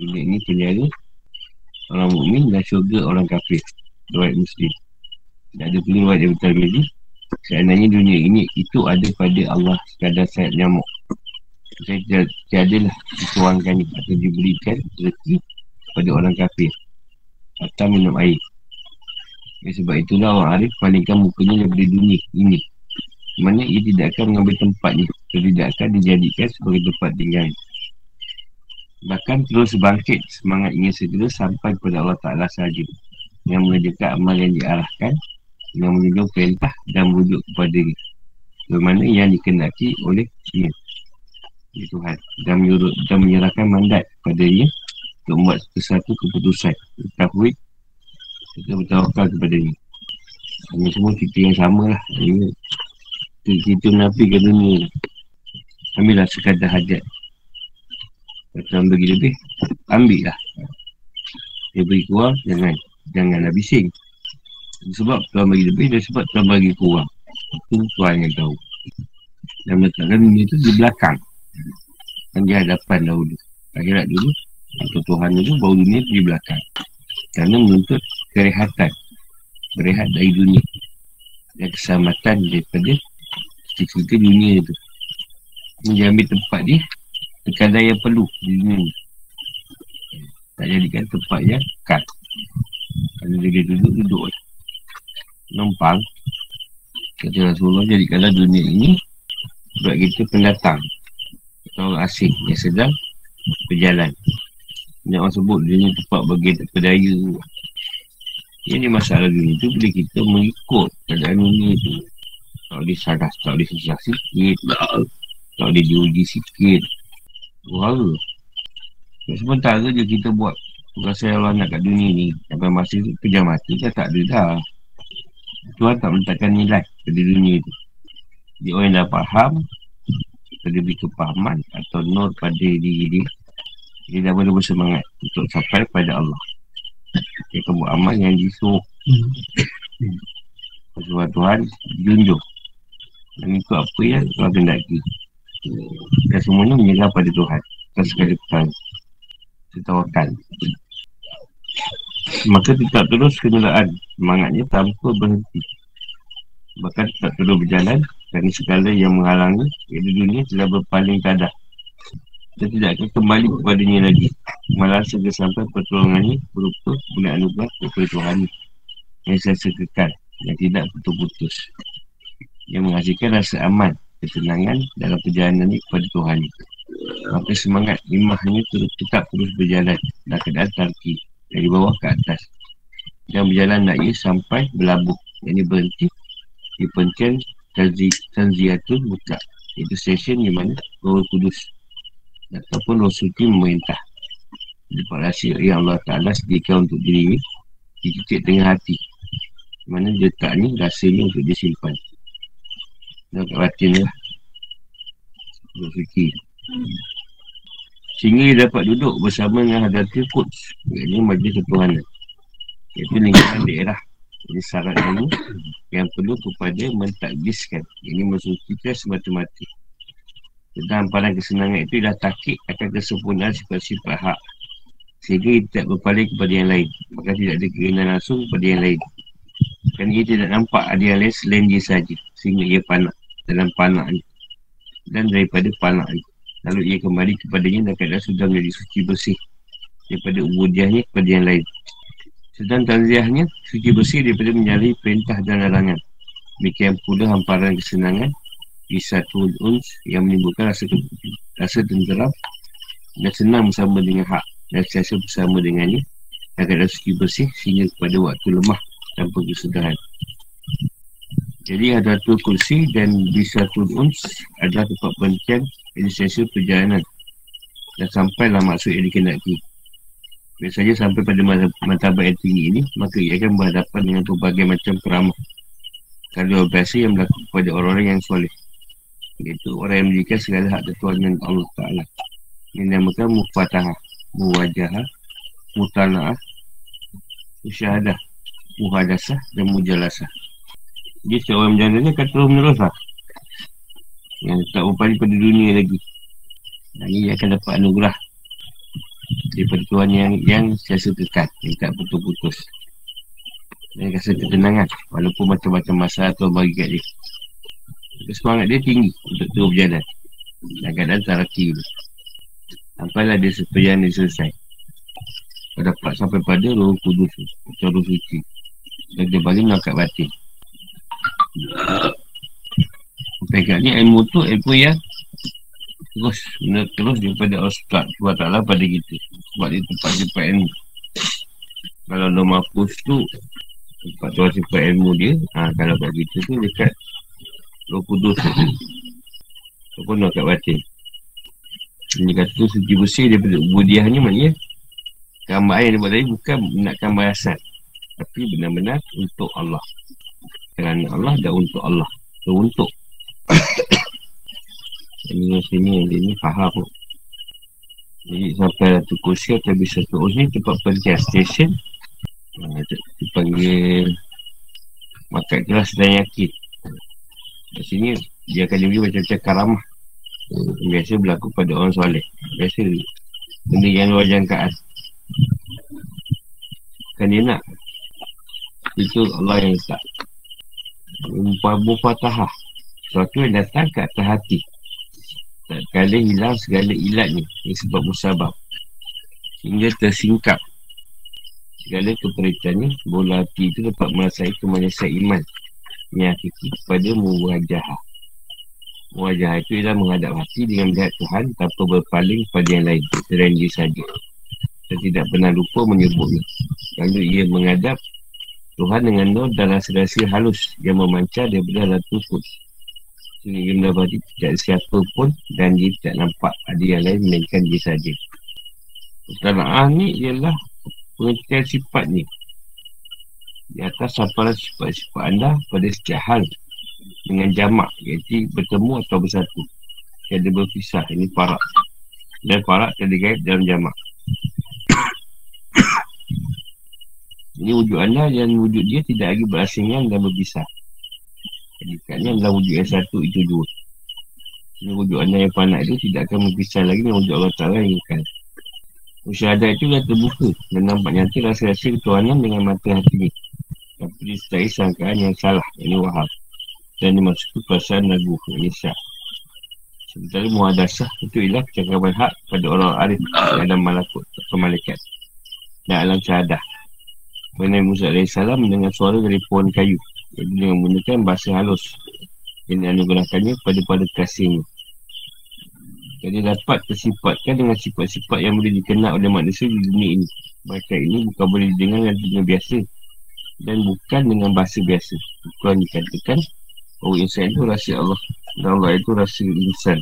Dunia ini penjara orang mukmin dan syurga orang kafir. Riwayat Muslim. Dan ada pula riwayat yang bertarmidi. Seandainya dunia ini itu ada pada Allah sekadar sayap nyamuk. Saya tiadalah dituangkan atau diberikan rezeki pada orang kafir atau minum air. Ya, sebab itulah orang Arif palingkan mukanya daripada dunia ini. Mana ia tidak akan mengambil tempatnya tidak akan dijadikan sebagai tempat tinggal. Bahkan terus bangkit semangat ingin segera sampai kepada Allah Ta'ala sahaja. Yang mengerjakan amal yang diarahkan yang menunjuk perintah dan wujud kepada dia. Bagaimana yang dikenaki oleh dia. Ya Tuhan. Dan, menyuruh, dan menyerahkan mandat kepada dia untuk membuat sesuatu keputusan Tafwid Kita bertawakal kepada dia Ini semua cerita yang sama lah Ini Cerita Nabi ke dunia Ambil lah sekadar hajat Tuhan bagi lebih Ambil lah. Dia beri kurang Jangan Janganlah bising. Sebab Tuhan bagi lebih Dan sebab Tuhan bagi kurang. Itu Tuhan yang tahu. Dan meletakkan dunia tu di belakang. Dan di hadapan dahulu Akhirat dulu atau Tuhan itu bawa dunia di belakang. Kerana menuntut kerehatan. Berehat dari dunia. Dan keselamatan daripada cerita dunia itu menjambil tempat dia sekadar yang perlu di dunia ni tak jadikan tempat yang kat kalau dia duduk, duduk numpang. Kata Rasulullah jadikanlah dunia ini buat kita pendatang. Atau asing yang sedang berjalan. Banyak orang sebut ni tempat bagi terpedaya Ini masalah dunia tu bila kita mengikut keadaan dunia tu. Tak boleh salah, tak boleh susah sikit. Tak boleh diuji sikit Suara Sementara je kita buat Allah nak kat dunia ni Sampai masa tu kejam mati kan tak ada dah Tuhan tak meletakkan nilai pada dunia tu Dia orang yang dah faham Lebih kepahaman Atau nur pada diri dia dia dah boleh bersemangat untuk sampai kepada Allah. Dia akan buat amal yang disuruh. Sebab Tuhan junjung. Dan itu apa yang Tuhan kendaki. Dan semuanya menyerah pada Tuhan. atas sekali depan. Setawakan. Maka tetap terus kenelaan. Semangatnya tanpa berhenti. Bahkan tetap terus berjalan kerana segala yang menghalangi iaitu dunia telah berpaling kadah. Dan tidak akan kembali kepadanya lagi. Malah segera sampai pertolongannya berupa bulan anugerah kepada Tuhan yang saya kekal yang tidak putus-putus. Yang menghasilkan rasa aman, ketenangan dalam perjalanan ini kepada Tuhan. Maka semangat imahnya terus tetap terus berjalan dan keadaan tarki dari bawah ke atas. Dan berjalan naik sampai berlabuh. Yang ini berhenti di pencen Tanziatul Mutlak. Itu stesen di mana Roh Kudus ataupun Roh Suci memerintah. Lepas rahsia yang Allah Ta'ala sediakan untuk diri di titik tengah hati. Mana dia letak ni rasanya untuk disimpan. Dan kat batin lah. Roh Suci. Sehingga dia dapat duduk bersama dengan Hadratil Quds. Ini majlis ketuhanan. Iaitu lingkungan daerah ini syarat ini yang perlu kepada mentakdiskan. Ini mensucikan semata-mata. Tentang hamparan kesenangan itu dah takik akan kesempurnaan sifat-sifat hak. Sehingga ia tidak berpaling kepada yang lain. Maka tidak ada keinginan langsung kepada yang lain. Kerana ia tidak nampak ada yang lain selain dia saja. Sehingga ia panak dalam panak ini. Dan daripada panak ini. Lalu ia kembali kepadanya dan keadaan sudah menjadi suci bersih. Daripada ubudiahnya kepada yang lain. Sedang tanziahnya suci bersih daripada menyalih perintah dan larangan. Demikian pula hamparan kesenangan bisa uns yang menimbulkan rasa rasa tenteram dan senang bersama dengan hak dan siasa bersama dengannya dan keadaan suci bersih sehingga kepada waktu lemah tanpa kesudahan. Jadi ada tu kursi dan bisa uns adalah tempat penting inisiasi perjalanan. Dan sampailah maksud yang dikenaki. Biasanya sampai pada martabat yang tinggi ini Maka ia akan berhadapan dengan berbagai macam peramah Kalau biasa yang berlaku kepada orang-orang yang soleh. Iaitu orang yang memberikan segala hak dengan Allah Ta'ala. Yang dinamakan mufatahah Muwajahah Mutala'ah Usyahadah Muhadasah dan Mujalasah Jadi seorang menjana ni akan terus menerus lah. Yang tak berpaling pada dunia lagi. Ini akan dapat anugerah daripada Tuhan yang yang sentiasa dekat yang tak putus-putus. Dan rasa ketenangan walaupun macam-macam masalah tu bagi kat dia. Semangat dia tinggi untuk terus berjalan. Dan keadaan taraki tu sampailah dia perjalanan dia selesai. Dapat sampai pada roh kudus atau roh suci. Dan dia bagi nak batin kat ni ilmu tu ilmu yang terus terus daripada Ustaz SWT pada kita. Sebab dia tempat simpan ilmu. Kalau no mampus tu tempat tuan simpan ilmu dia ha, kalau kat kita tu dekat roh kudus tu. Ataupun no kat batin. Ini kata tu suci bersih daripada budiah ni maknanya gambar yang dia buat tadi bukan nak gambar asal tapi benar-benar untuk Allah kerana Allah dan untuk Allah. Untuk. Ini sini yang dia ni faham. Jadi sampai Ratu Kursi atau bisa tu ni tempat pergi station. Ha, Dia panggil Makan kelas dan yakin. Di sini dia akan diberi macam-macam karamah. Biasa berlaku pada orang soleh. Biasa Benda yang luar jangkaan. Kan dia nak? Itu Allah yang letak Mufatahah Sesuatu yang datang ke atas hati. Tak kala hilang segala ilatnya Ini sebab musabab. Hingga tersingkap. Segala keperitannya Bola hati itu dapat merasai kemanisan iman. Yang hakiki kepada muwajah. Muwajah itu ialah menghadap hati Dengan melihat Tuhan Tanpa berpaling kepada yang lain. Selain dia saja. Dan tidak pernah lupa menyebutnya. Lalu ia menghadap Tuhan dengan nur dan rasa-rasa halus Yang memancar daripada dalam tukus Sehingga mendapati tidak siapa pun dan dia tidak nampak ada yang lain melainkan dia saja. Pertanaan ni ialah pengertian sifat ni. Di atas samparan sifat-sifat anda pada setiap hal dengan jamak iaitu bertemu atau bersatu. Tiada berpisah. Ini parak. Dan parak terdegai dalam jamak. Ini wujud anda dan wujud dia tidak lagi berasingan dan berpisah. Hadikatnya adalah wujud yang satu itu dua wujud anda yang panak itu tidak akan berpisah lagi dengan wujud Allah Ta'ala yang kekal. Musyahadah itu dah terbuka dan nampak nyata rasa-rasa ketuanan dengan mata hati ini. Tapi disertai sangkaan yang salah, ini wahab. Dan dimasuki perasaan lagu, ini syak. Sementara muhadasah itu ialah percakapan hak pada orang arif dalam malakut atau malaikat. Dan alam syahadah. Nabi Musa AS mendengar suara dari pohon kayu. Jadi dengan menggunakan bahasa halus. Yang dianugerahkannya kepada pada kasihnya. Jadi dapat tersifatkan dengan sifat-sifat yang boleh dikenal oleh manusia di dunia ini. Mereka ini bukan boleh didengar dengan dunia biasa. Dan bukan dengan bahasa biasa. Bukan dikatakan Oh insan itu rahsia Allah. Dan Allah itu rahsia insan.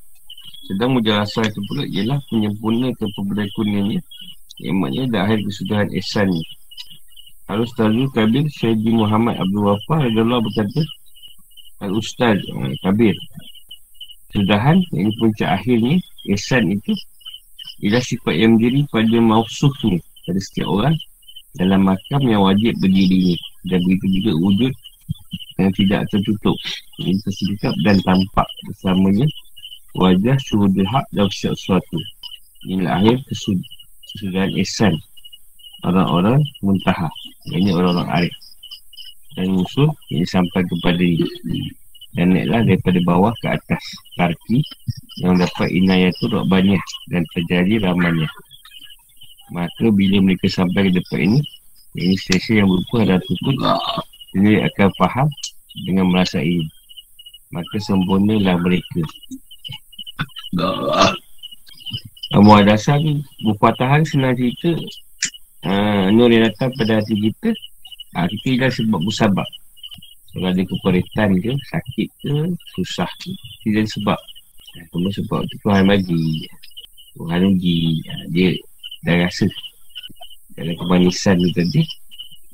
Sedang mujarasah itu pula ialah penyempurna keperberdakunannya. Yang maknanya dah akhir kesudahan ihsan tahu Kabir Syedi Muhammad Abdul Wafah adalah berkata Al-Ustaz uh, Kabir Sudahan Ini puncak akhirnya Ihsan itu Ialah sifat yang berdiri pada mausuf ni Pada setiap orang Dalam makam yang wajib berdiri Dan begitu juga wujud Yang tidak tertutup Ini tersikap dan tampak Bersamanya Wajah syurudul haq dan sesuatu. Inilah akhir kesudahan ihsan orang-orang muntaha ini orang-orang arif dan musuh ini sampai kepada dan naiklah daripada bawah ke atas karki yang dapat inayatul rokbaniyah dan terjadi ramanya maka bila mereka sampai ke depan ini ini sesi yang berupa ada tutup ini akan faham dengan merasa ini maka sempurnalah mereka. Amu Adasa ni Bupatahan senang cerita uh, nur yang datang pada hati kita uh, kita dah sebab bersabak kalau ada keperitan ke sakit ke susah ke tidak sebab. Uh, sebab tu Tuhan bagi. Tuhan uji uh, dia dah rasa dalam kemanisan tu tadi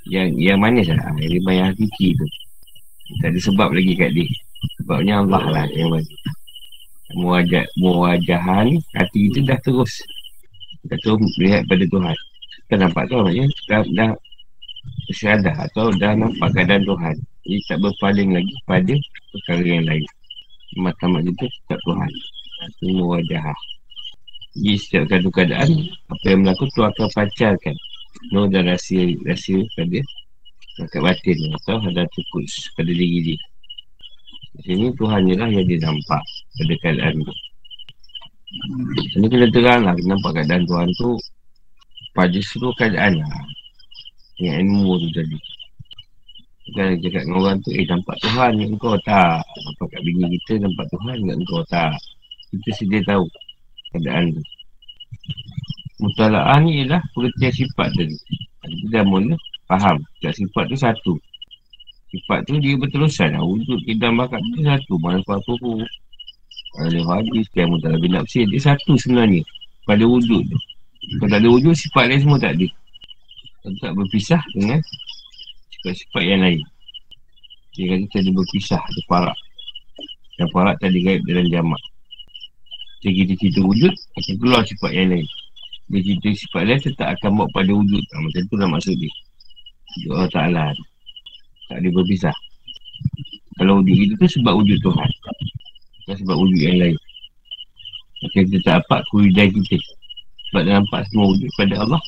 yang yang manis lah. Yang banyak hakiki tu. Tak ada sebab lagi kat dia. Sebabnya Allah lah yang bagi. Muwajah, muwajahan hati kita dah terus. Kita terus melihat pada Tuhan kita nampak tu maknanya dah, dah bersyadah atau dah nampak keadaan Tuhan. Jadi tak berpaling lagi pada perkara yang lain. Mata-mata kita tak Tuhan. Semua wajah. Jadi setiap keadaan. Apa yang berlaku tu akan pancarkan. No dan rahsia rahsia pada kat batin atau ada tukus pada diri dia. Di sini Tuhan je lah yang dia nampak pada keadaan tu. Ini kita terang lah nampak keadaan Tuhan tu pada seluruh keadaan lah. Yang ilmu tu tadi. Kan cakap dengan orang tu, eh nampak Tuhan yang kau tak. Nampak kat bini kita nampak Tuhan yang kau tak. Kita sedia tahu keadaan tu. Mutala'ah ni ialah pengertian sifat tadi. Kita dah mula faham. Tak sifat tu satu. Sifat tu dia berterusan lah. Wujud kita bakat tu satu. Mana pun. Ada hadis, kiam mutala'ah bin. Dia satu sebenarnya. Pada wujud tu. Kalau tak ada wujud, sifat lain semua tak ada. Kalau tak berpisah dengan sifat-sifat yang lain. Dia kata tadi berpisah, ada parak. Dan parak tadi gaib dalam jamak. Jadi kita cerita wujud, akan keluar sifat yang lain. Dia cerita sifat lain tetap akan bawa pada wujud. Ha, macam tu lah maksud dia. Wujud Allah Ta'ala. Tak ada berpisah. Kalau wujud itu tu sebab wujud Tuhan. Bukan sebab wujud yang lain. Macam kita tak apa kuridai kita. Sebab dia nampak semua wujud pada Allah.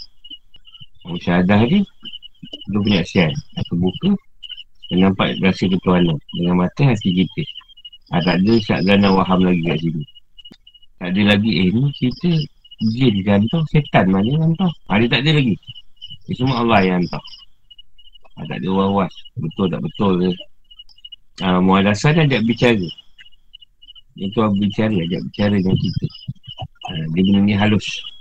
Syahadah ni Dia punya sian Aku buka Dia nampak rasa ketuhanan. Dengan mata hati kita. Ha, Tak ada syak dan waham lagi kat sini. Tak ada lagi Eh ni kita Jin hantar Setan mana yang hantar ha, Dia tak ada lagi. Dia semua Allah yang hantar ha, Tak ada was Betul tak betul ke? Ha, Muadasah dia ajak bicara. Itu bicara Ajak bicara dengan kita. Ha, Dia benda ni halus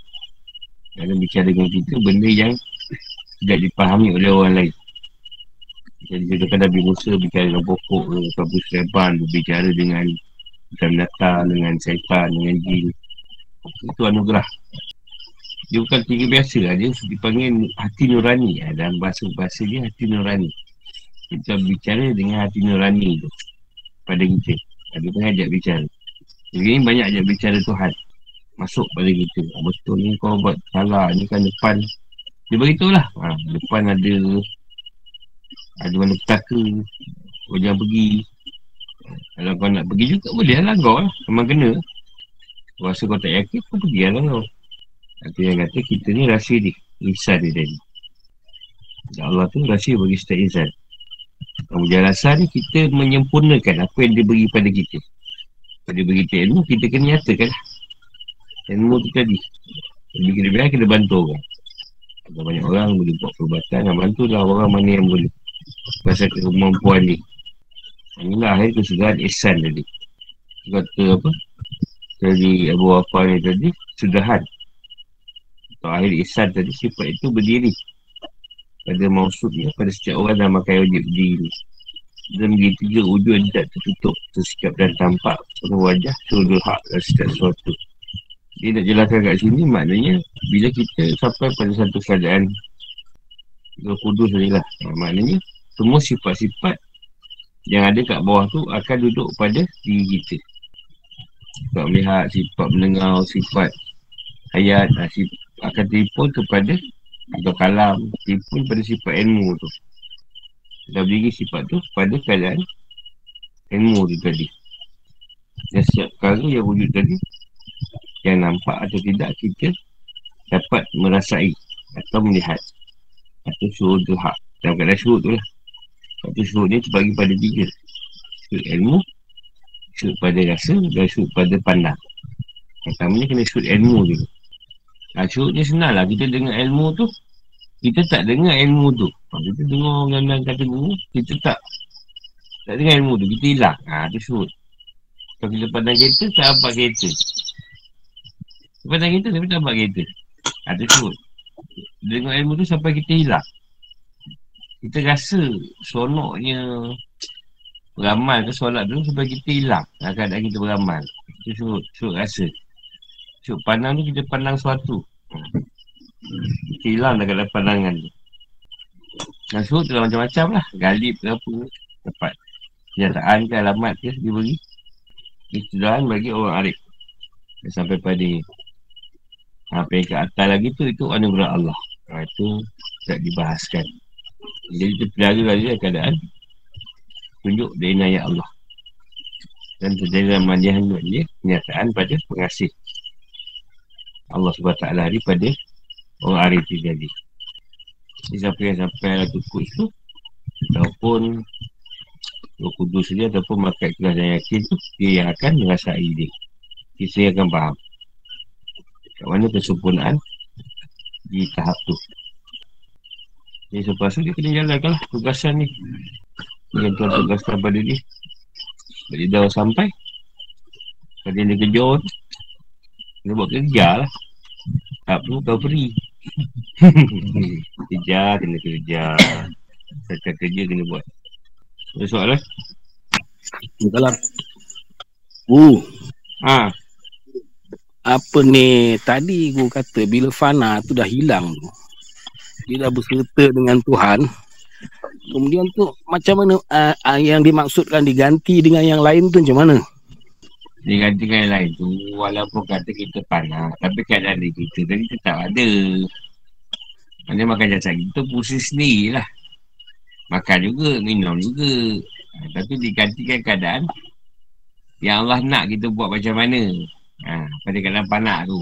dalam bicara dengan kita benda yang tidak dipahami oleh orang lain. Jadi kita Nabi Musa bicara dengan pokok ke Abu Sulaiman berbicara dengan binatang dengan syaitan dengan jin. Itu anugerah. Dia bukan tiga biasa lah dia dipanggil hati nurani. Lah. dalam bahasa-bahasa dia hati nurani. Kita bicara dengan hati nurani tu pada kita. Ada pengajak bicara. Jadi banyak ajak bicara Tuhan masuk pada kita ha, betul ni kau buat salah ni kan depan dia beritahu lah ha, depan ada ada mana petaka kau jangan pergi Kalau kau nak pergi juga boleh lah kau lah. Memang kena. Kau rasa kau tak yakin, kau pergi lah kau. Itu yang kata kita ni rahsia dia. Ihsan dia tadi. Ya Allah tu rahsia bagi setiap insan. Kemudian rasa ni kita menyempurnakan apa yang dia beri pada kita. Kalau dia beri ilmu, kita kena nyatakan. Ilmu tu tadi. Kita biar kita bantu orang. Ada banyak orang boleh buat perubatan. Nak bantu lah orang mana yang boleh. Pasal kemampuan ni. Inilah akhir kesudahan ihsan tadi. Kata apa? Jadi Abu Wafah ni tadi, sudahan. Atau akhir ihsan tadi, sifat itu berdiri. Pada maksudnya, pada setiap orang dah makan wajib berdiri. Dan begitu tiga wujud tidak tertutup, tersikap dan tampak penuh wajah, sudul hak dan setiap sesuatu. Dia nak jelaskan kat sini, maknanya bila kita sampai pada satu keadaan kudus ni lah. Maknanya, semua sifat-sifat yang ada kat bawah tu akan duduk pada diri kita. Sifat melihat, sifat mendengar, sifat ayat, ah, sifat, akan teripun kepada atau kalam, teripun pada sifat ilmu tu. Dah beri sifat tu pada keadaan ilmu tu tadi. Dan setiap perkara yang wujud tadi, yang nampak atau tidak kita dapat merasai atau melihat atau suruh tu hak. Dalam keadaan suruh tu lah. Satu syuruk ni terbagi pada tiga. Syuruk ilmu Syuruk pada rasa Dan syuruk pada pandang. Pertamanya kena syuruk ilmu tu. Ha, Syuruk ni senang lah. Kita dengar ilmu tu Kita tak dengar ilmu tu. Kita dengar orang kata guru Kita tak Tak dengar ilmu tu. Kita hilang. Ha, tu syuruk Kalau kita pandang kereta Tak nampak kereta Pandang kereta Tapi tak nampak kereta ha, syuruk Dengar ilmu tu sampai kita hilang kita rasa seronoknya beramal ke solat tu supaya kita hilang keadaan kita beramal. Kita suruh, suruh rasa. Suruh pandang tu kita pandang sesuatu. Kita hilang dalam pandangan tu. Dan suruh tu macam-macam lah. Galib ke apa. Dapat kenyataan ke alamat ke dia beri. Istidahan bagi orang arif. Sampai pada yang ke atas lagi tu, itu anugerah Allah. Ha, itu tak dibahaskan. Jadi kita pelajari lagi keadaan tunjuk dari inayat Allah. Dan terjadi dalam mandihan dia kenyataan pada pengasih Allah SWT pada orang hari itu jadi. Jadi siapa yang sampai Ratu Kudus tu ataupun Roh Kudus dia ataupun makat kelas dan yakin tu dia yang akan merasai dia. Kita akan faham. Kat mana kesempurnaan di tahap tu. Jadi selepas tu dia kena jalankan lah tugasan ni. Yang tuan tugaskan pada dia. Bila dia dah sampai. Kalau dia kejut. Dia buat kerja lah. Tak perlu kau beri. kerja kena kerja. Saya kerja kena buat. Ada soalan? Kalau Uh. Ha. Apa ni tadi gua kata bila fana tu dah hilang tu. Dia dah berserta dengan Tuhan. Kemudian tu macam mana uh, uh, yang dimaksudkan diganti dengan yang lain tu macam mana? Diganti dengan yang lain tu walaupun kata kita panah tapi keadaan di kita tadi tetap ada. Mana makan jasad kita pusing sendiri lah. Makan juga minum juga. Ha, tapi digantikan keadaan yang Allah nak kita buat macam mana ha, pada keadaan panah tu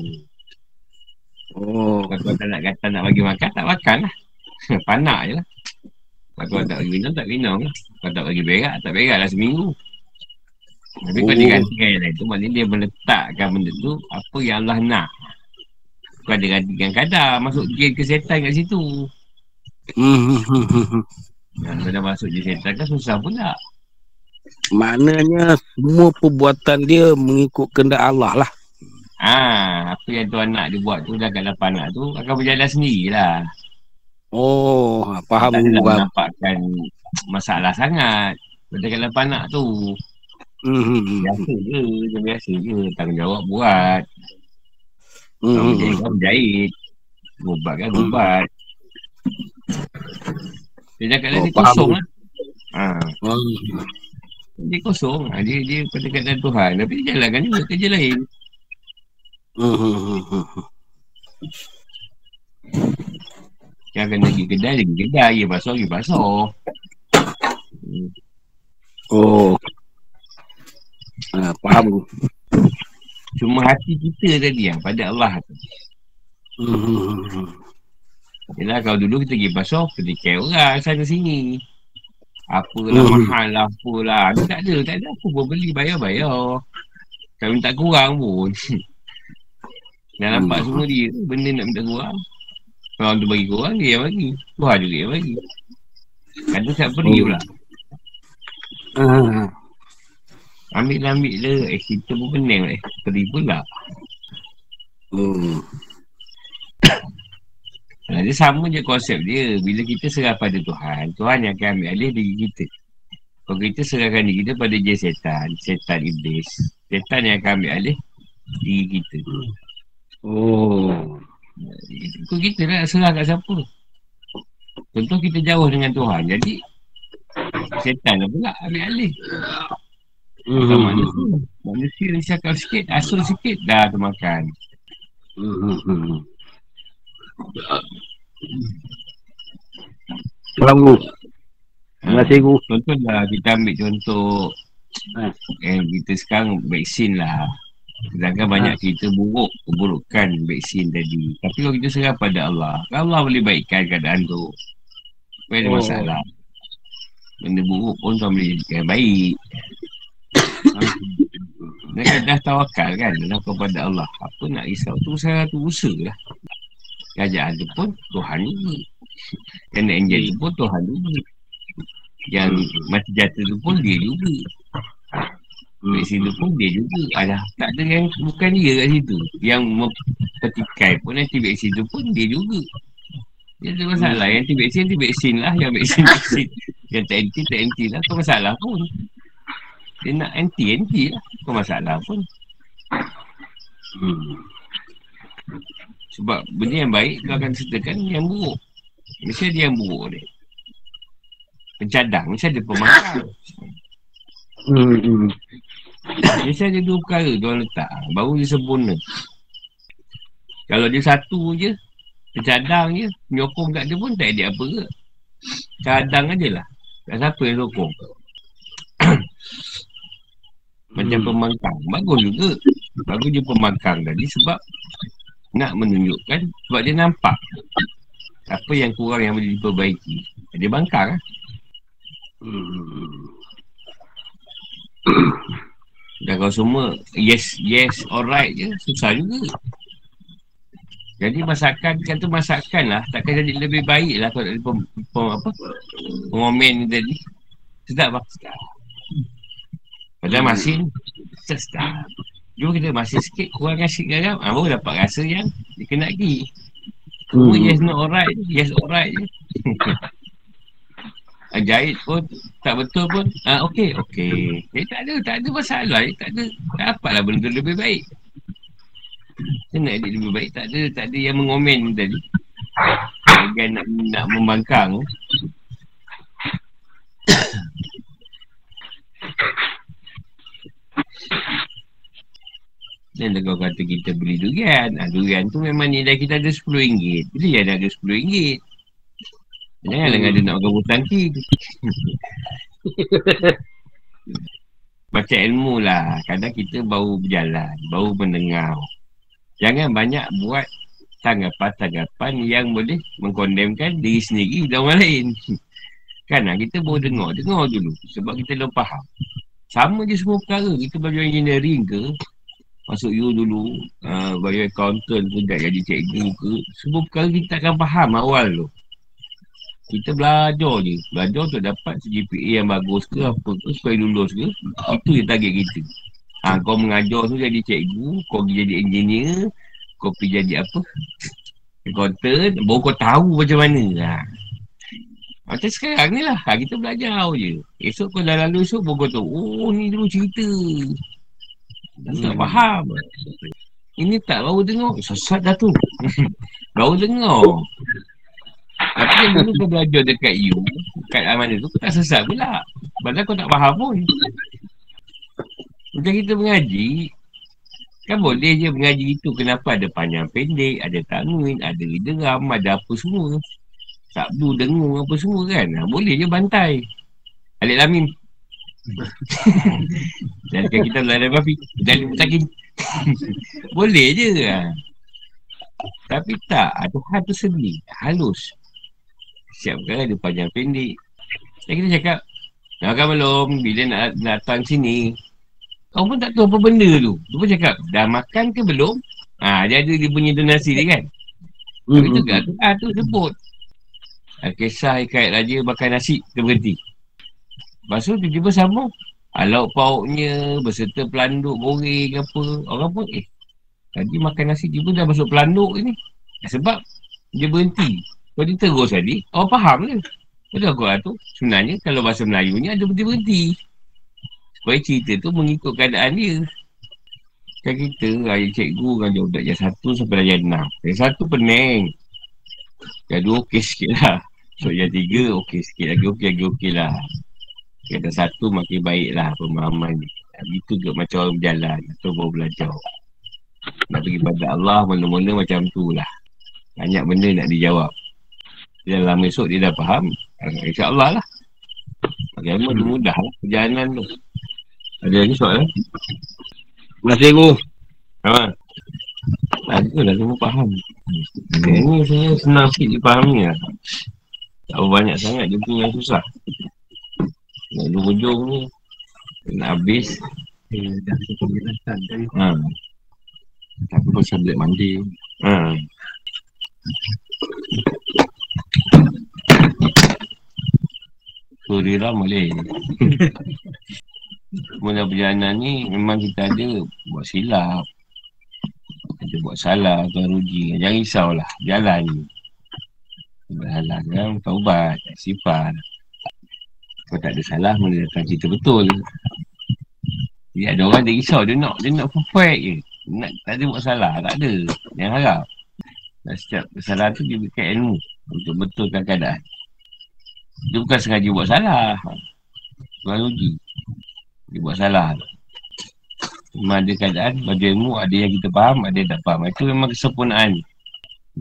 Oh, kalau tak nak kata nak bagi makan, tak makan lah. Panak je lah. Kalau tak bagi minum, tak minum lah. Kalau tak bagi berak, tak berak lah seminggu. Tapi oh. kalau dia gantikan yang lain tu, maknanya dia meletakkan benda tu apa yang Allah nak. Bukan dia gantikan kadar, masuk jin kesihatan kat situ. Hmm. Kalau dah masuk jin kesihatan kan susah pula. Maknanya semua perbuatan dia mengikut kendak Allah lah. Ha, apa yang tuan nak dia buat tu dah kat lapan nak tu akan berjalan sendirilah. Oh, faham tak gua. nampakkan masalah sangat pada kat lapan nak tu. Hmm. Biasa je, macam biasa je. Tanggungjawab buat. Hmm. Kalau menjahit kan menjahit. Ubat kan ubat. Dia cakap oh, dia kosong lah. Ha. Hmm. Dia kosong. Ha, dia, dia pada Tuhan. Tapi dia jalankan juga kerja lain. Yang kena pergi kedai lagi kedai Ya basuh lagi basuh Oh faham tu. Cuma hati kita tadi yang pada Allah tu. Hmm. Yelah kalau dulu kita pergi pasal Ketika orang sana sini Apalah hmm. mahal lah Apalah. Ni tak ada Tak ada apa pun beli Bayar-bayar. Kalau minta kurang pun. Dah nampak hmm. semua dia Benda nak minta kurang. Orang tu bagi kurang Dia yang bagi. Tuhan juga yang bagi. Kata siap pergi hmm. pula? Hmm. Ambil lah ambil lah Eh kita pun pening eh. Pergi pula. Hmm Nah, dia sama je konsep dia. Bila kita serah pada Tuhan, Tuhan yang akan ambil alih diri kita. Kalau kita serahkan diri kita pada je setan, setan iblis, setan yang akan ambil alih diri kita. Oh. Kalau kita nak serah kat siapa? Contoh kita jauh dengan Tuhan. Jadi, setan lah pula ambil alih. Mm-hmm. Manusia. Manusia risaukan sikit, asal sikit, dah termakan. Mm-hmm. Salam Guru. Terima kasih Guru. Contohlah kita ambil contoh ha. eh, kita sekarang vaksin lah. Sedangkan banyak ha. kita buruk keburukan vaksin tadi. Tapi kalau kita serah pada Allah, Allah boleh baikkan keadaan tu. Tak ada oh. masalah. Benda buruk pun tuan boleh jadikan baik. Mereka dah tawakal kan Dah kepada Allah Apa nak risau tu Saya tu usaha lah Kerajaan tu pun Tuhan Yang nak enjel tu pun Tuhan juga Yang mati jatuh tu pun dia juga. Vaksin tu pun dia juga. Alah tak ada yang bukan dia kat situ. Yang mempertikai pun nanti vaksin tu pun dia juga. Dia ada masalah. Yang anti vaksin anti vaksin lah. Yang vaksin vaksin. Yang tak anti tak anti lah. Tak masalah pun. Dia nak anti anti lah. Tak masalah pun. Hmm sebab benda yang baik kau akan sertakan yang buruk. Mesti ada yang buruk dia. Pencadang, mesti ada pemakan. Hmm, hmm. Mesti ada dua perkara dia orang letak. Baru dia sempurna. Kalau dia satu je, pencadang je, menyokong kat dia pun tak ada apa ke. Cadang aje lah. Tak siapa yang sokong. Macam hmm. pemangkang. Bagus juga. Bagus je pemangkang tadi sebab nak menunjukkan sebab dia nampak apa yang kurang yang boleh diperbaiki. Dia bangkang. Hmm. Dan kalau semua yes, yes, alright je, susah juga. Jadi masakan, kata masakan lah, takkan jadi lebih baik lah kalau ada pem, pem, apa, pengomen tadi. Sedap lah. Padahal masin, sedap. Cuma kita masih sikit kurangkan sikit garam ha, Baru dapat rasa yang dia kena Cuma hmm. yes not alright Yes alright je Jahit pun tak betul pun ah okey okey. Eh tak ada tak ada masalah eh, tak ada dapatlah benda lebih baik. Kena edit lebih baik tak ada tak ada yang mengomen tadi. Bagian nak nak membangkang. Dan kau kata kita beli durian. Ha, durian tu memang nilai kita ada RM10. Beli ada ada RM10. Janganlah hmm. ada nak makan butang Baca ilmu lah. Kadang kita baru berjalan. Baru mendengar. Jangan banyak buat tanggapan-tanggapan yang boleh mengkondemkan diri sendiri dan orang lain. Kan kita baru dengar. Dengar dulu. Sebab kita belum faham. Sama je semua perkara. Kita belajar engineering ke, Masuk you dulu uh, Bagi accountant pun tak jadi cikgu ke Semua perkara kita akan faham awal tu. Kita belajar je. Belajar untuk dapat GPA yang bagus ke Apa ke supaya lulus ke Itu yang target kita. Ha, Kau mengajar tu jadi cikgu Kau pergi jadi engineer Kau pergi jadi apa? Accountant. Baru kau tahu macam mana. Ha. Macam sekarang ni lah ha, Kita belajar je. Esok kau dah lalu esok Baru kau tahu Oh ni dulu cerita Hmm. Tak faham. Ini tak baru dengar. Sesat dah tu. baru dengar. Tapi yang dulu kau belajar dekat you, kat mana tu, kau tak sesat pula. Padahal kau tak faham pun. Macam kita mengaji, kan boleh je mengaji itu. Kenapa ada panjang pendek, ada tanwin, ada deram, ada apa semua. Sabdu, dengung apa semua kan. Boleh je bantai. Alik Lamin Jadikan kita berlari babi. Jadi mutakin. Boleh je. Ha. Tapi tak. Ada hal tu sendiri. Halus. Siapkan ada panjang pendek. Dan kita cakap. Dah makan belum? Bila nak datang sini? Kau pun tak tahu apa benda tu. Tu pun cakap. Dah makan ke belum? Ha, dia ada dia punya donasi dia kan? Tapi tu kan? Ha, tu sebut. Ha, kisah ikat raja makan nasi. Dia berhenti. Lepas tu tiba-tiba sambung. Ha, lauk pauknya berserta pelanduk, bore ke apa. Orang pun eh. Tadi makan nasi tiba dah masuk pelanduk ni. Sebab dia berhenti. Kalau dia terus tadi, orang faham ke? Betul aku tu. Sebenarnya kalau bahasa Melayu ni ada berhenti-berhenti. Supaya cerita tu mengikut keadaan dia. Kan kita, ayah cikgu kan jauh darjah satu sampai darjah enam. Yang satu pening. Yang dua okey sikit lah. So yang tiga okey sikit lagi, okey lagi okey lah. Kata satu makin baik lah pemahaman ni. Itu ke macam orang berjalan atau baru belajar. Nak pergi pada Allah mula-mula macam tu lah. Banyak benda nak dijawab. Dalam esok dia dah faham. InsyaAllah lah. Bagaimana hmm. mudah lah perjalanan tu. Ada lagi soalan? Terima kasih, Guru. Ha. Ada lah semua faham. Ini saya senang sikit dipahami lah. Tak banyak sangat dia punya susah. Nak hujung ni Nak habis. Eh dah tadi ha. Tapi pasal bilik mandi. Ha. Surira boleh. Mula perjalanan ni Memang kita ada Buat silap. Ada buat salah Tuan Ruji. Jangan risaulah. Jalan. Berhalang kan Taubat Sifat kau tak ada salah mana cerita betul. Dia ada orang dia risau dia nak dia nak perfect je. Nak tak ada buat salah, tak ada. Yang harap. Dan setiap kesalahan tu dia berikan ilmu untuk betulkan keadaan. Dia bukan sengaja buat salah. Tuan uji. Dia buat salah. Memang ada keadaan, ada ilmu, ada yang kita faham, ada yang tak faham. Itu memang kesempurnaan.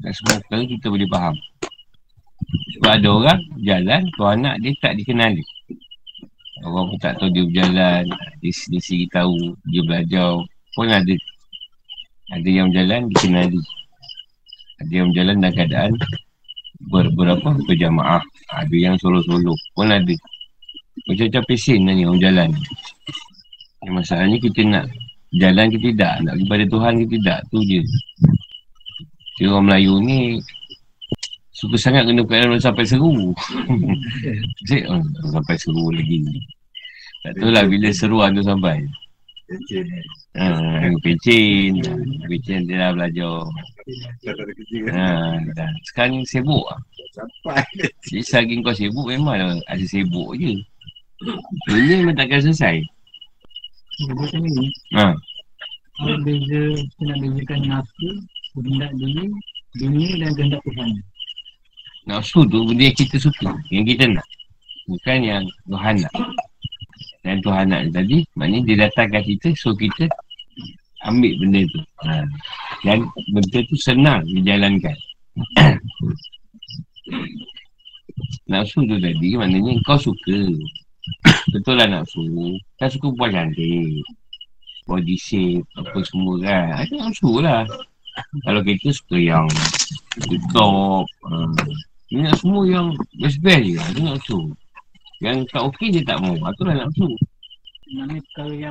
Tak semua perkara kita boleh faham. Sebab ada orang jalan, tuan anak dia tak dikenali. Orang pun tak tahu dia berjalan, dia, sendiri tahu, dia belajar. Pun ada. Ada yang berjalan dikenali. Ada yang berjalan dalam keadaan ber, berapa? Berjamaah. Ada yang solo-solo. Pun ada. Macam-macam pesen lah ni orang jalan. Yang masalahnya kita nak jalan kita tidak. Nak pergi pada Tuhan kita tidak. Tu je. Jadi orang Melayu ni Suka sangat kena perkara sampai seru. Cik, oh, sampai seru lagi. Tak tahu lah bila seruan tu sampai. Pencin. Ha, pencin. Pencin dia dah belajar. Ha, dah. Sekarang sibuk lah. Jadi selagi kau sibuk memang ada sibuk je. Ini memang takkan selesai. Ha. Kalau beza, kita nak bezakan nafsu, kehendak diri, dunia dan kehendak Tuhan. Nafsu tu benda yang kita suka. Yang kita nak. Bukan yang Tuhan nak. Dan Tuhan nak tadi Maknanya dia datangkan kita So kita Ambil benda tu. Ha. Dan benda tu senang Dijalankan. Nafsu tu tadi Maknanya kau suka. Betul lah nafsu Kan suka buat cantik. Body shape Apa semua kan. Ada nafsu lah. Kalau kita suka yang Top uh, dia nak semua yang best-best je. Dia nak tu. Yang tak okey dia tak mau. Itulah nak tu.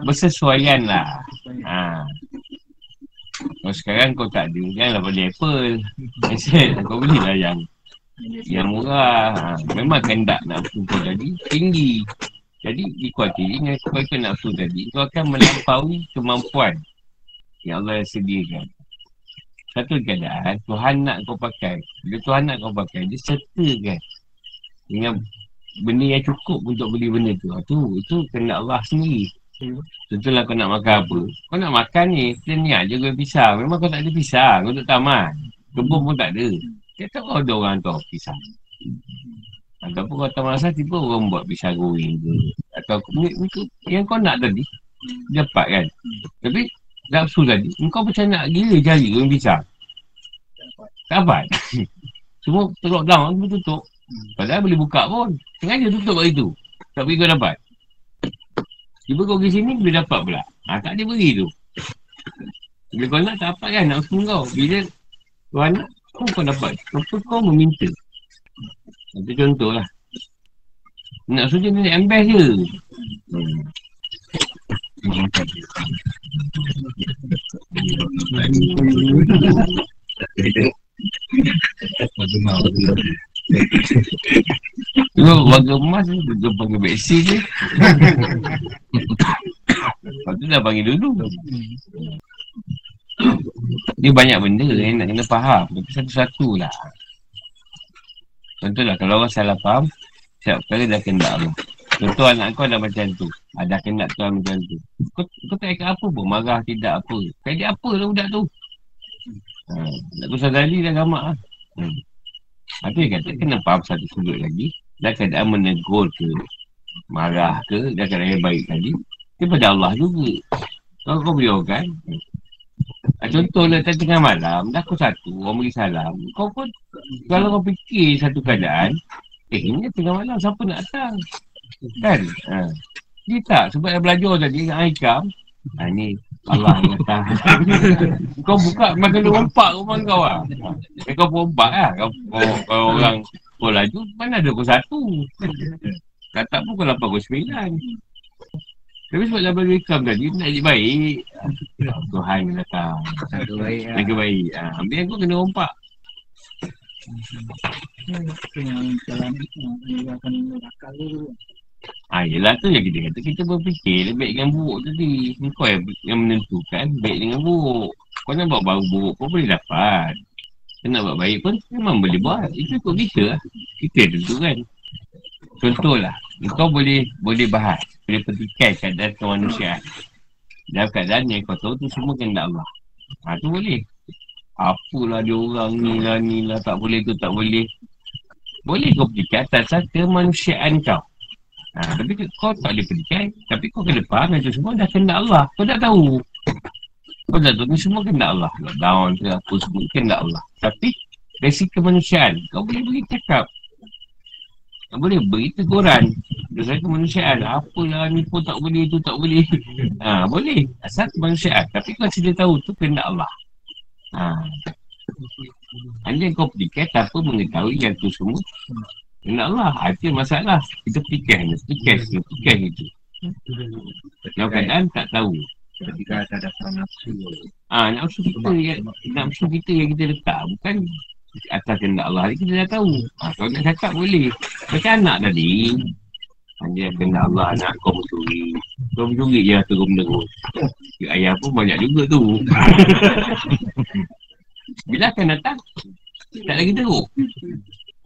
Bersesuaian lah. Ha. Kalau sekarang kau tak ada, janganlah beli Apple. Asyik, kau belilah yang yang murah. Ha. Memang kendak nafsu kau jadi tinggi. Jadi dikuatiri dengan kau ikut nafsu tadi, kau akan melampaui kemampuan yang Allah sediakan. Satu keadaan Tuhan nak kau pakai. Bila Tuhan nak kau pakai Dia sertakan Dengan Benda yang cukup untuk beli benda tu. Itu itu kena Allah sendiri. Tentulah kau nak makan apa? Kau nak makan ni Kita niat je kau pisang Memang kau tak ada pisang Untuk taman. Kebun pun tak ada. Dia tak tahu ada orang tu pisang Ataupun kau tak masa Tiba orang buat pisang goreng ke. Atau Yang kau nak tadi. Dapat kan. Tapi nafsu tadi Engkau macam nak gila jari kau pisang Tak dapat Semua teruk down Semua tutup Padahal boleh buka pun Sengaja tutup kat itu Tak pergi kau dapat Cuba kau pergi sini, boleh dapat pula. Ha, tak dia beri tu. Bila kau nak, tak dapat kan nak usul kau. Bila kau nak, kau kau dapat. Kenapa kau meminta? Itu contoh lah. Nak suruh dia naik ambas je. Hmm. Lu warga emas ni Dia panggil beksi je. Lepas tu dah panggil dulu. Dia banyak benda yang nak kena faham. Tapi satu-satu lah. Contohlah kalau orang salah faham Siap perkara dah kena Allah Contoh anak kau dah macam tu. Ada kena Tuhan macam tu. Kau, kau tak ikat apa pun Marah tidak apa. Kayak dia apa lah budak tu? Ha, Nak tu sadari dah gamak lah hmm. Tapi kata kena faham satu sudut lagi. Dah keadaan menegur ke Marah ke Dah keadaan baik tadi Daripada Allah juga. Kalau kau beri kan ha, Contohlah tadi tengah malam Dah kau satu Orang beri salam Kau pun Kalau kau fikir satu keadaan Eh ini tengah malam Siapa nak datang Kan ha. Dia tak Sebab dah belajar tadi Dengan Aikam Ha ni Allah yang datang Kau buka Makan dia rompak rumah kau lah eh, Kau rompak lah kau, kau, kau orang Kau laju Mana ada kau satu Kata pun kau lapan kau sembilan tapi sebab dah bagi ikam tadi, nak jadi baik. Tuhan yang datang. Satu baik. Yang kebaik. Ha, ambil kau kena rompak. Yang jalan ni akan nakal dulu. Ha, yelah tu yang kita kata Kita berfikir baik dengan buruk tadi Kau yang, yang menentukan baik dengan buruk. Kau nak buat baru buruk pun boleh dapat. Kau nak buat baik pun memang boleh buat. Itu ikut kita lah. Kita tentukan. Contohlah Kau boleh boleh bahas Boleh petikai keadaan kemanusiaan Dalam keadaan yang kau tahu tu semua kena Allah. Ha tu boleh. Apalah dia orang ni lah ni lah tak boleh tu tak boleh. Boleh kau petikai atas kemanusiaan kau Ha, tapi kau tak boleh pergi Tapi kau kena faham itu semua dah kena Allah. Kau dah tahu. Kau dah tahu ni semua kena Allah. Lockdown ke apa semua kena Allah. Tapi dari kemanusiaan kau boleh beri cakap. Kau boleh beri teguran. Dari kemanusiaan. Apalah ni pun tak boleh tu tak boleh. Ha, boleh. Asal kemanusiaan. Tapi kau sudah tahu tu kena Allah. Ha. Hanya kau pergi tanpa mengetahui yang tu semua Ingat Allah, itu masalah. Kita fikir hanya, fikir, fikir itu. Dalam keadaan tak tahu. Ketika ada nafsu. Ah, nafsu kita yang, nafsu kita yang kita letak. Bukan atas kehendak Allah. Kita dah tahu. Ha, kalau nak cakap boleh. Macam anak tadi. Hanya kehendak Allah anak kau mencuri. Kau mencuri je lah turun menerus. Ayah pun banyak juga tu. Bila akan datang, tak lagi teruk.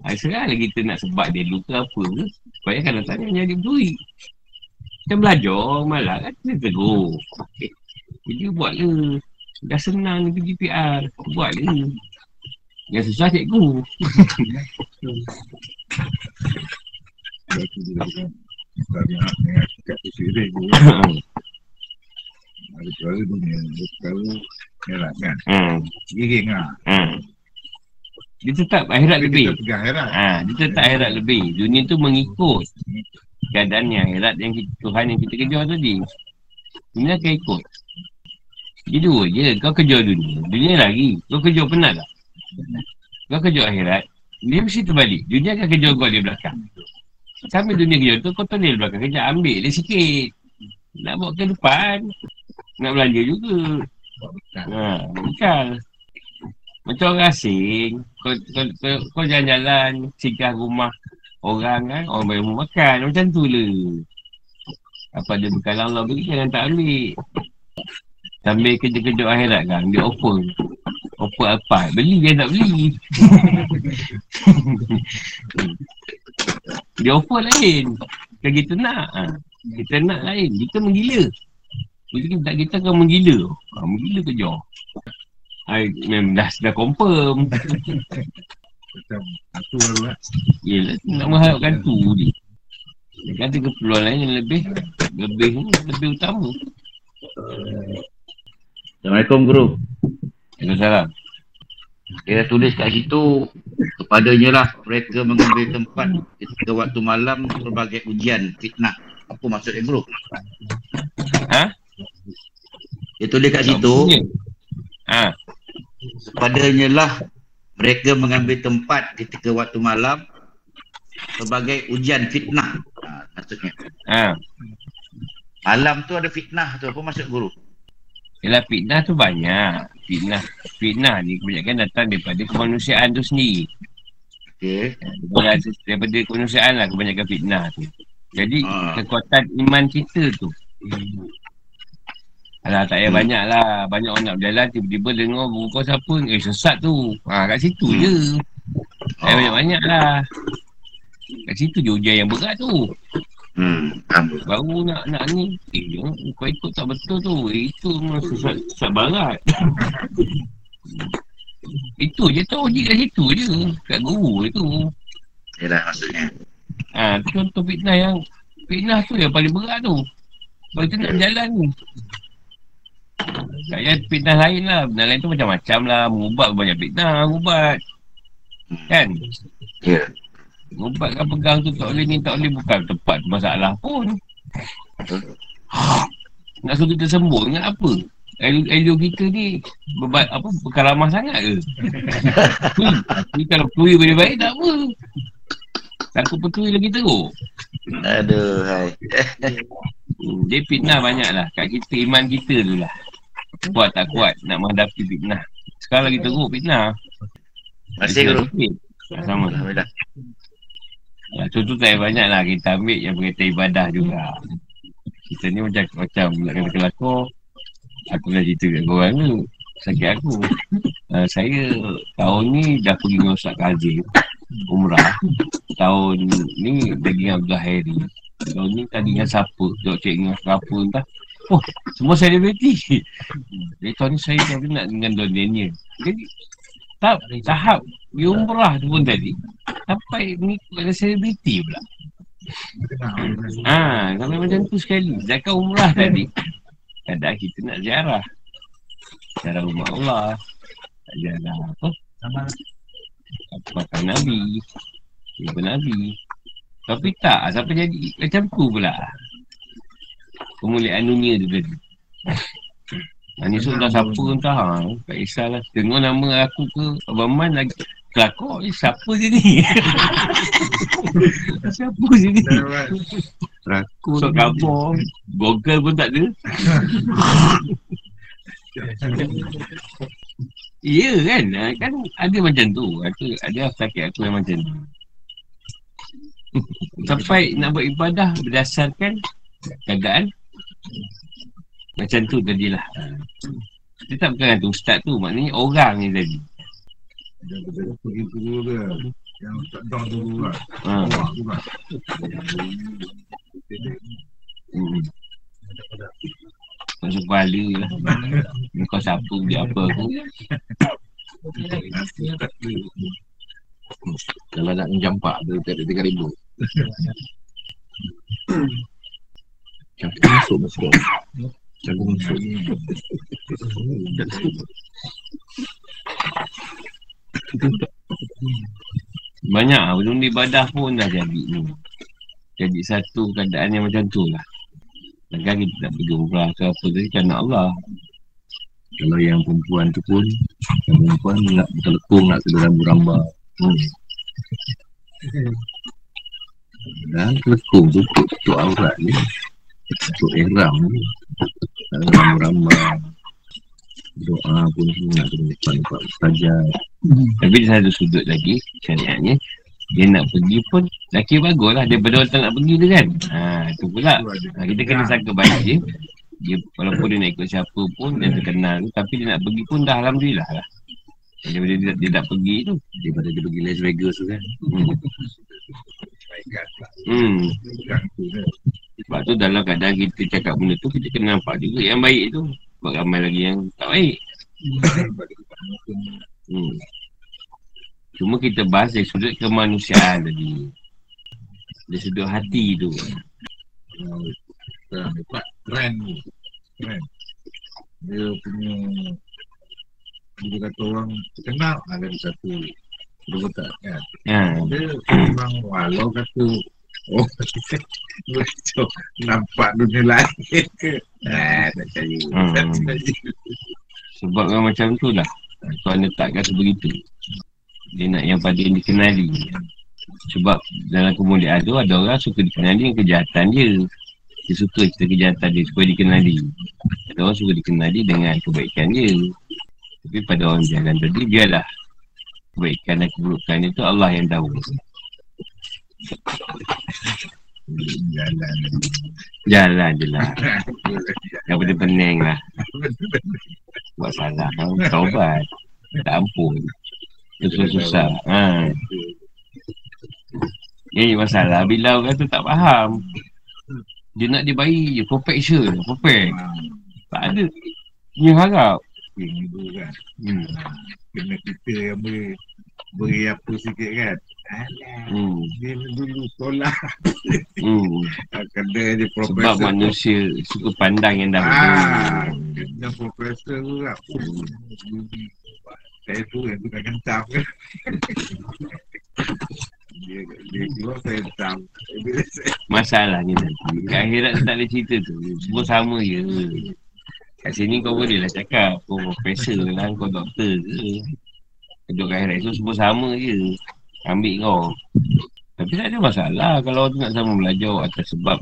Ha, sekarang lagi kita nak sebab dia luka apa? Ke Supaya kalau tanya jadi berduri Kita belajar malah kan? Kita tegur okay. Jadi buatlah Dah senang pergi PR Buatlah Yang susah cikgu. Ada suara dunia Kalau Merah kan? Hmm. Giring lah hmm. Dia tetap akhirat lebih. Kita akhirat. Ha, dia tetap akhirat lebih. Dunia tu mengikut keadaan yang akhirat yang kita, Tuhan yang kita kejar tadi. Dunia akan ikut. Dia dua je. Kau kejar dunia. Dunia lagi. Kau kejar penat tak? Kau kejar akhirat. Dia mesti terbalik. Dunia akan kejar kau di belakang. Sambil dunia kejar tu, kau tonel belakang. Kejar ambil dia sikit. Nak bawa ke depan. Nak belanja juga. Ha, bekal. Macam orang asing, kau, kau, kau, kau jalan-jalan, singgah rumah orang kan, orang bayar rumah makan, macam tu lah. Apa dia bekal Allah beri, jangan tak ambil. Sambil kerja-kerja akhirat kan, dia offer. Offer apa? Beli dia tak beli. dia offer lain. Kan kita nak. Ha. Kita nak lain. Kita menggila. Kita, kita, kita akan menggila. Ha, menggila kerja. I memang dah, dah confirm. Macam satu lah. Yelah, nak mengharapkan tu je. Dia kata keperluan lain yang lebih, lebih, lebih utama. Assalamualaikum Guru. Waalaikumsalam. Dia tulis kat situ kepadanya lah mereka mengambil tempat ketika waktu malam berbagai ujian fitnah. Apa maksudnya Guru? Dia tulis kat situ. Ha, padanya lah mereka mengambil tempat ketika waktu malam sebagai ujian fitnah. Ha, maksudnya. ha. Malam tu ada fitnah tu. Apa maksud guru? Yelah fitnah tu banyak. Fitnah. Fitnah ni kebanyakan datang daripada kemanusiaan tu sendiri. Okey. Daripada, daripada kemanusiaan lah kebanyakan fitnah tu. Jadi Ah. kekuatan iman kita tu. Alah tak payah Hmm. banyak lah. Banyak orang nak berjalan tiba-tiba dengar buku kau siapa. Eh sesat tu. Ha, kat situ Hmm. je. Tak Oh. banyak-banyak lah. Kat situ je ujian yang berat tu. Hmm. Baru nak nak ni. Eh kau ikut tak betul tu. Eh, itu memang sesat, sesat barat. itu je tu uji kat situ je. Kat guru tu. Yalah maksudnya. Ha, tu contoh fitnah yang fitnah tu yang paling berat tu. Sebab kita nak jalan ni. Payah fitnah lain lah. Fitnah lain tu macam-macam lah. Mengubat banyak fitnah. Mengubat. Kan? Ya. Mengubat kan pegang tu tak boleh ni tak boleh. Bukan tempat masalah pun. Nak suruh kita sembuh dengan apa? Elio, kita ni berbat, apa berkaramah sangat ke? hmm. Ni kalau petui boleh baik tak apa. Takut petui lagi teruk. Aduh, hai. Hmm, dia fitnah banyak lah. Kat kita, iman kita tu lah. Kuat tak kuat nak menghadapi fitnah. Sekarang lagi teruk fitnah. Masih guru. Tak sama. Alhamdulillah. Ya, contoh tak banyak lah. Kita ambil yang berkaitan ibadah juga. Kita ni macam macam nak kata kelakor. Aku dah cerita kat korang ni. Sakit aku. Uh, saya tahun ni dah pergi dengan Ustaz Kazim. Umrah. Tahun ni pergi dengan Abdul Hairi. Tahun ni tadi dengan siapa? Tengok cek dengan siapa entah. Oh, semua selebriti. Jadi tahun ni saya dah nak dengan Don Daniel. Jadi, tahap, tahap pergi umrah tu pun tadi. Sampai mengikut ada selebriti pula. Ha, sampai macam tu sekali. Zakat umrah tadi. Kadang kita nak ziarah. Ziarah rumah Allah. Ziarah apa? Apa makan Nabi. Ibu Nabi. Tapi tak, sampai jadi macam tu pula. Kemuliaan dunia tu tadi. Ni so entah siapa entah. Ha, tak kisahlah. Tengok nama aku ke Abang Man lagi. Kelakor ni siapa je ni? siapa je ni? Rakun. So khabar Google pun tak ada Ya kan Ah, Kan ada macam tu Ada, ada sakit aku yang macam tu Sampai nak buat ibadah Berdasarkan Keadaan Macam tu tadilah Ah. Dia tak bukan tu ustaz tu Maknanya orang ni tadi Dia kata pergi dulu dia. Yang tak dulu lah. ha. Hmm. Masuk kepala lah Kau siapa dia apa aku Kalau nak menjampak tu tak ada tiga ribu. Campur masuk masuk. Campur masuk. Banyak Belum ibadah pun dah jadi ni Jadi satu keadaan yang macam tu lah Kadang kita tak pergi umrah ke apa Tapi kan Allah. Kalau yang perempuan tu pun Yang perempuan nak bertelekung nak kena rambut-rambut hmm. Dan telekung tu untuk, untuk aurat ni Untuk ihram ni. Ada rambut-rambut Doa pun semua nak kena depan Pak Mustajab Tapi di satu sudut lagi Syariatnya Dia nak pergi pun Laki bagus lah. Daripada orang tak nak pergi tu kan? Ha, tu pula. Ha, Kita kena sangka baik je dia, Walaupun dia nak ikut siapa pun Yang terkenal tu Tapi dia nak pergi pun dah Alhamdulillah lah. Daripada dia, dia tak pergi tu. Daripada dia pergi Las Vegas tu kan? Hmm. Hmm. Sebab tu dalam keadaan kita cakap benda tu Kita kena nampak juga yang baik tu. Sebab ramai lagi yang tak baik. Hmm. Cuma kita bahas dari sudut kemanusiaan tadi Dari sudut hati tu Sekarang dapat trend ni. Dia punya dia kata orang terkenal ada di satu Betul tak kan? ha. Dia orang walau kata Oh, Betul. Nampak dunia lain ke? Ah, tak percaya. Hmm. Tak percaya. Sebab kan macam tu lah. Tuan letakkan sebegitu. Dia nak yang pada yang dikenali. Sebab dalam kemuliaan tu ada orang suka dikenali dengan kejahatan dia. Dia suka cerita kejahatan dia supaya dikenali. Ada orang suka dikenali dengan kebaikan dia. Tapi pada orang jalan tadi, biarlah. Kebaikan dan keburukan itu Allah yang tahu. Jalan. Jalan je lah. Yang penting pening lah. Buat salah. Taubat. Tak ampun. Susah-susah. Ha. Eh, masalah bila orang tu tak faham. Dia nak dia baik je. Perfection. Perfect. Tak ada. Dia harap. Ini kan. Hmm. Kena kita yang beri, beri apa sikit kan. Alah, Hmm. dia dulu sekolah. Hmm. Kena dia Sebab profesor. manusia suka pandang yang dah Ah, betul. kena profesor tu lah. Oh, saya tu yang tukar kentam kan. dia, dia keluar saya saya, Masalahnya nanti. Akhirat tu tak ada cerita tu. Semua sama je. Kat sini kau boleh lah cakap. Kau profesor lah. Kau doktor ke. Kat akhirat tu semua sama je. Ambil kau. Tapi tak ada masalah. Kalau tu nak sama belajar atas sebab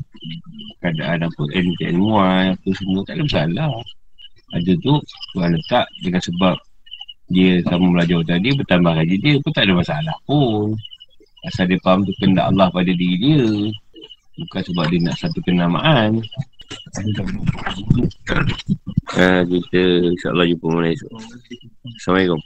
keadaan apa. Ilmu ilmuan apa semua. Tak ada masalah. Ada tu Tuhan letak dengan sebab dia sama belajar tadi bertambah gaji dia pun tak ada masalah pun. Asal dia faham tu kendak Allah pada diri dia. Bukan sebab dia nak satu kenamaan. Ha, kita insyaAllah jumpa malam esok. Assalamualaikum.